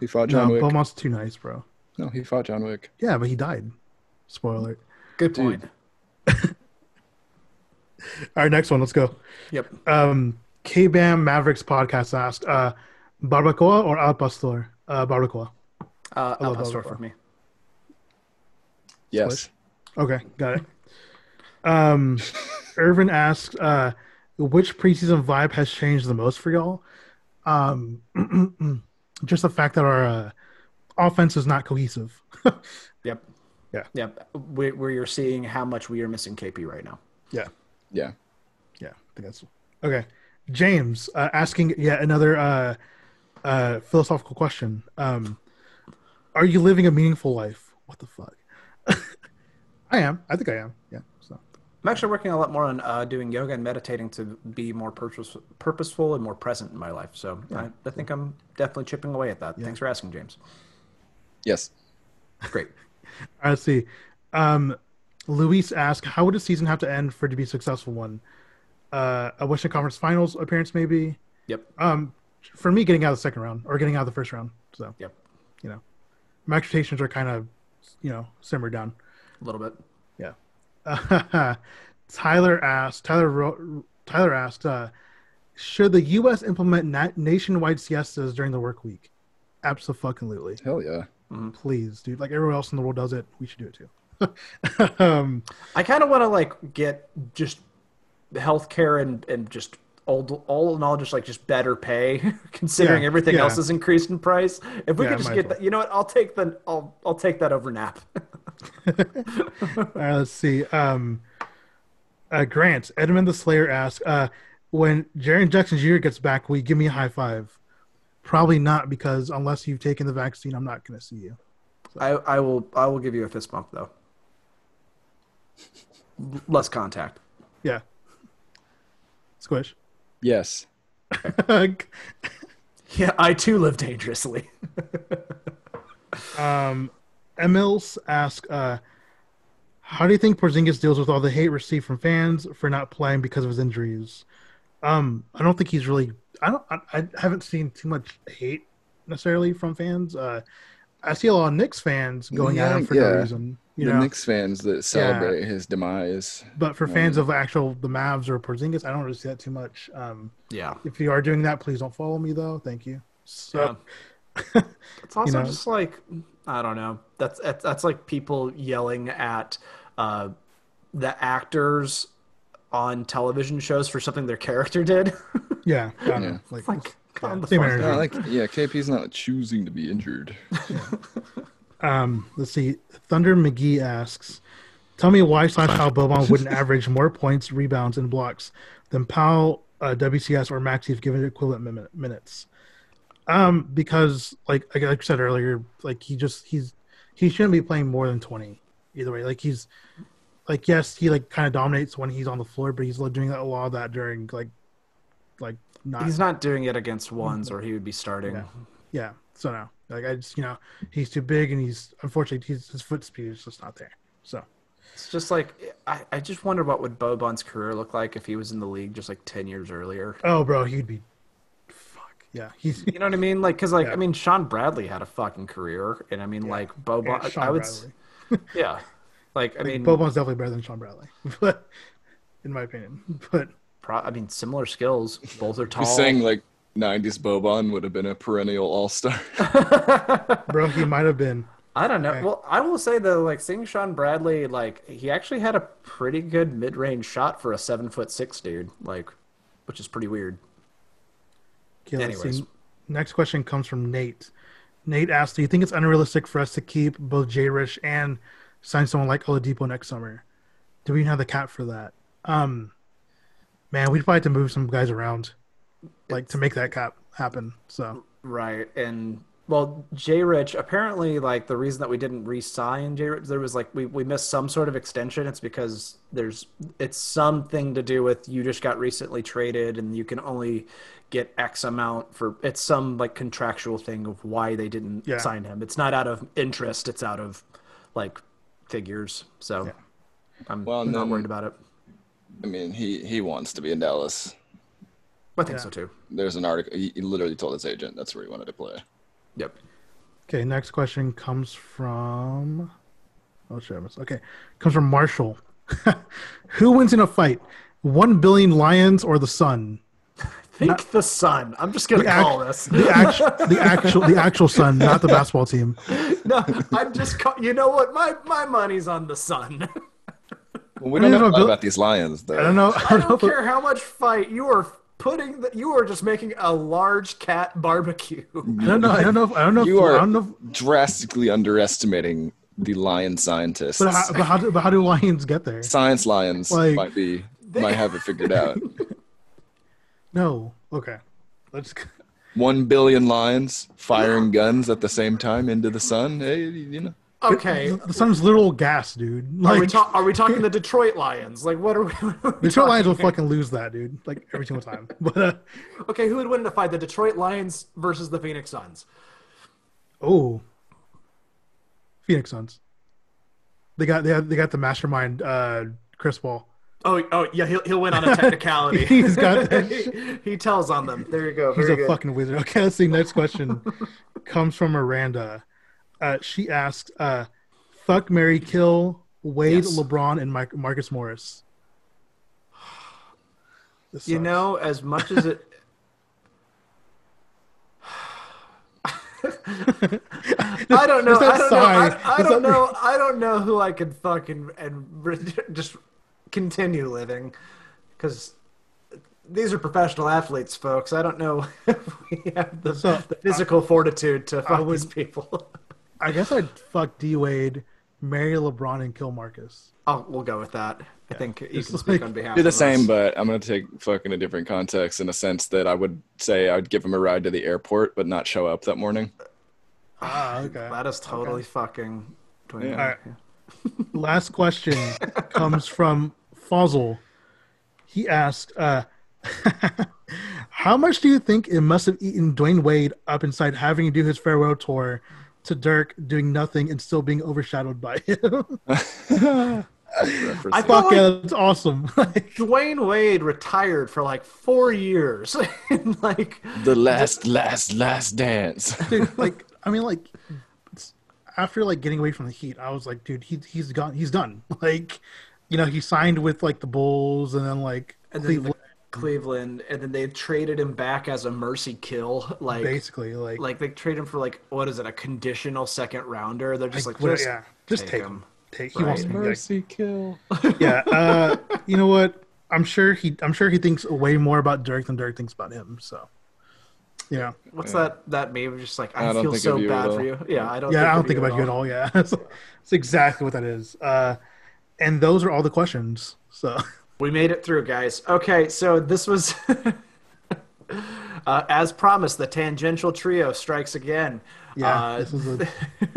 He fought John no, Wick. Boban's too nice, bro. No, he fought John Wick. Yeah, but he died. Spoiler. Good point. All right, next one. Let's go. Yep. Um, K Bam Mavericks podcast asked, uh, barbacoa or al pastor? Uh, barbacoa. Uh, Al Pastor Alvaro. for me. Yes. Okay, got it. Um, Irvin asks, uh, which preseason vibe has changed the most for y'all? Um, just the fact that our uh, offense is not cohesive. Yep. Yeah. Yep. Where, where you're seeing how much we are missing KP right now. yeah, Yeah. yeah, I think that's okay. James uh, asking yet another uh, uh, philosophical question. Um, are you living a meaningful life? What the fuck? I am. I think I am. Yeah. So I'm actually working a lot more on uh, doing yoga and meditating to be more purpose, purposeful and more present in my life. So I, I think I'm definitely chipping away at that. Thanks for asking, James. Yes. Great. All right, let's see. Um, Luis asked, "How would a season have to end for it to be a successful one? Uh, a Western Conference Finals appearance, maybe. Yep. Um, for me, getting out of the second round or getting out of the first round. So Yep. you know, my expectations are kind of, you know, simmered down. A little bit. Yeah. Tyler asked. Tyler wrote. Tyler asked, uh, "Should the U.S. implement na- nationwide siestas during the work week?" Absolutely. Hell yeah. Please, dude. Like everyone else in the world does it, we should do it too. um, I kind of want to like get just healthcare and and just all all in all just like just better pay considering Yeah, everything yeah. else is increased in price. If we Yeah, could just get well. that, you know what? I'll take the I'll I'll take that over nap. All right, let's see. Um, uh, Grant Edmund the Slayer asks, uh, "When Jaren Jackson Jr. gets back, will you give me a high five? Probably not, because unless you've taken the vaccine, I'm not going to see you. I I will I will give you a fist bump though. Less contact. Yeah. Squish. Yes. Yeah, I too live dangerously. um, Emils asks, uh, "How do you think Porzingis deals with all the hate received from fans for not playing because of his injuries?" Um, I don't think he's really. I don't. I, I haven't seen too much hate necessarily from fans. Uh, I see a lot of Knicks fans going at him for no reason. You the know, Knicks fans that celebrate his demise. but for fans of actual the Mavs or Porzingis, I don't really see that too much. Um, Yeah. if you are doing that, please don't follow me though. Thank you. So, It's also know. just like I don't know. That's that's, that's like people yelling at uh, the actors on television shows for something their character did. yeah, I Yeah. know. Like, like, calm the same energy. No, like yeah, KP's not choosing to be injured. Um, let's see. Thunder McGee asks, "Tell me why slash how Boban wouldn't average more points, rebounds, and blocks than Powell, uh, WCS, or Maxi if given equivalent min- minutes." Um, because like like I said earlier, like he just he's he shouldn't be playing more than twenty either way. Like he's like yes, he like kind of dominates when he's on the floor, but he's like, doing a lot of that during like like not He's not doing it against ones, or he would be starting. Yeah. yeah. So no, like I just you know he's too big and he's unfortunately he's, his foot speed is just not there. So It's just like I, I just wonder what would Boban's career look like if he was in the league just like ten years earlier. oh bro, he'd be yeah he's You know what I mean? Like, because like Yeah. I mean, Shawn Bradley had a fucking career, and I mean, like Boban, yeah, Shawn I would, Bradley. yeah, like I mean, Boban's definitely better than Shawn Bradley, but in my opinion, but pro, I mean, similar skills. Both are tall. He's saying like '90s Boban would have been a perennial All Star. bro, he might have been. I don't know. Okay. Well, I will say though, like seeing Shawn Bradley, like he actually had a pretty good mid-range shot for a seven foot six dude, like, which is pretty weird. Okay, let's see. Anyways. Next question comes from Nate. Nate asked, "Do you think it's unrealistic for us to keep both Jay Rich and sign someone like Oladipo next summer? Do we even have the cap for that?" Um, man, we'd probably have to move some guys around, like to make that cap happen. So Right. And well, J Rich, apparently like the reason that we didn't re-sign J Rich, there was like we, we missed some sort of extension. It's because there's it's something to do with you just got recently traded and you can only get X amount for it's some like contractual thing of why they didn't Yeah. sign him. It's not out of interest, it's out of like figures. So I'm Well, and not then- worried about it. I mean, he he wants to be in Dallas. I think Yeah. so too. There's an article. He, he literally told his agent that's where he wanted to play. Yep. Okay, next question comes from. Oh shit! Okay, comes from Marshall. Who wins in a fight? One billion lions or the sun? Think the sun. I'm just gonna The, act- call this. the actual, the actual, the actual sun, not the basketball team. No, I'm just. Call, you know what? My my money's on the sun. Well, we don't mean, know if a bil- about these lions, though. I don't know. I I don't know. don't care how much fight you are putting. The, you are just making a large cat barbecue. I don't know. I don't know. If, I don't know. If, You I are don't know. If, drastically underestimating the lion scientists. but how, but how do but how do lions get there? Science lions Like- might be might have it figured out. No. Okay. Let's. One billion lions firing guns at the same time into the sun. Hey, you know. Okay. The sun's literal gas, dude. Are we, Like ta- are we talking the Detroit Lions? Like, what are we? what are we the Detroit Lions will here? fucking lose that, dude. Like every single time. But uh, Okay, who would win in a fight? The Detroit Lions versus the Phoenix Suns. oh, Phoenix Suns. They got they got, they got the mastermind, uh, Chris Paul. Oh, oh yeah, he'll, he'll win on a technicality. He's got he, he tells on them. There you go. He's a good. fucking wizard. Okay, let's see. Next question comes from Miranda. Uh, she asked, uh, "Fuck, marry, kill Wade, Yes. LeBron, and Mike, Marcus Morris." You know, as much as it. I don't know. I don't know. I, I don't know. I don't know who I could fuck and re- just continue living, because these are professional athletes, folks. I don't know if we have the, So, the physical fortitude to fuck would- these people. I guess I'd fuck D Wade, marry LeBron, and kill Marcus. Oh, we'll go with that. I think you It's can speak like- on behalf. Do the of us. same, but I'm gonna take fucking a different context in a sense that I would say I'd give him a ride to the airport, but not show up that morning. Ah, okay. That is totally fucking. Yeah. All right. Last question comes from Fossil. He asked, uh, "How much do you think it must have eaten Dwyane Wade up inside having to do his farewell tour to Dirk doing nothing and still being overshadowed by him?" I Fuck felt like yeah, that's awesome. Like, Dwyane Wade retired for like four years, and like the last, last, last dance. dude, like I mean, like after like getting away from the Heat, I was like, dude, he he's gone, he's done. Like, you know, he signed with like the Bulls, and then like and then the Cleveland, Cleveland, and then they traded him back as a mercy kill, like basically, like, like they trade him for like what is it, a conditional second rounder? They're just like, like, just yeah, just take take, him. him. Take he wants to Right. be like, kill. yeah. Uh, you know what? I'm sure he I'm sure he thinks way more about Dirk than Dirk thinks about him. So, yeah, What's that that meme? Just like I, I feel so of you at bad all. for you. Yeah, I don't. yeah. I don't of think about you at all. Yeah, that's, that's exactly what that is. Uh, and those are all the questions. So. We made it through, guys. Okay, so this was, uh, as promised, the tangential trio strikes again. Yeah, Uh, this is a,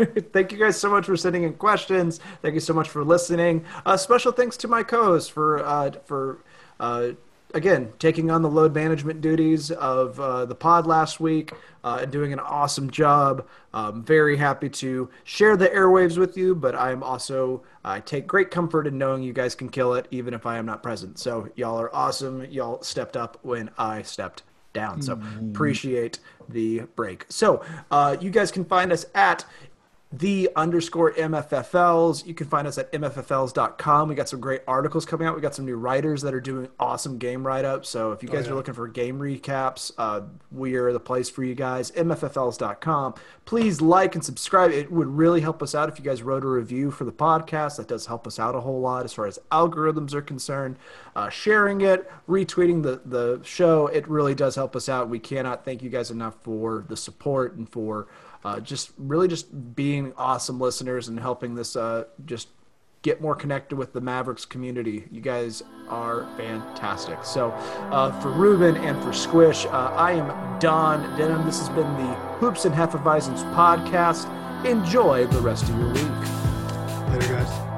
Thank you guys so much for sending in questions. Thank you so much for listening. Uh, special thanks to my co-host for uh, for uh, again taking on the load management duties of uh, the pod last week uh, and doing an awesome job. I'm very happy to share the airwaves with you, but I'm also I take great comfort in knowing you guys can kill it even if I am not present. So y'all are awesome. Y'all stepped up when I stepped down. So appreciate the break. So uh, you guys can find us at the underscore MFFLs. You can find us at MFFLs.com. We got some great articles coming out. We got some new writers that are doing awesome game write ups. So if you guys yeah. are looking for game recaps, uh, we are the place for you guys. MFFLs.com. Please like and subscribe. It would really help us out if you guys wrote a review for the podcast. That does help us out a whole lot as far as algorithms are concerned. Uh, sharing it, retweeting the, the show, it really does help us out. We cannot thank you guys enough for the support and for uh, just really just being awesome listeners and helping this uh, just get more connected with the Mavericks community. You guys are fantastic. So, uh, for Ruben and for Squish, uh, I am Don Denham. This has been the Hoops and Hefeweizens podcast. Enjoy the rest of your week. Later, guys.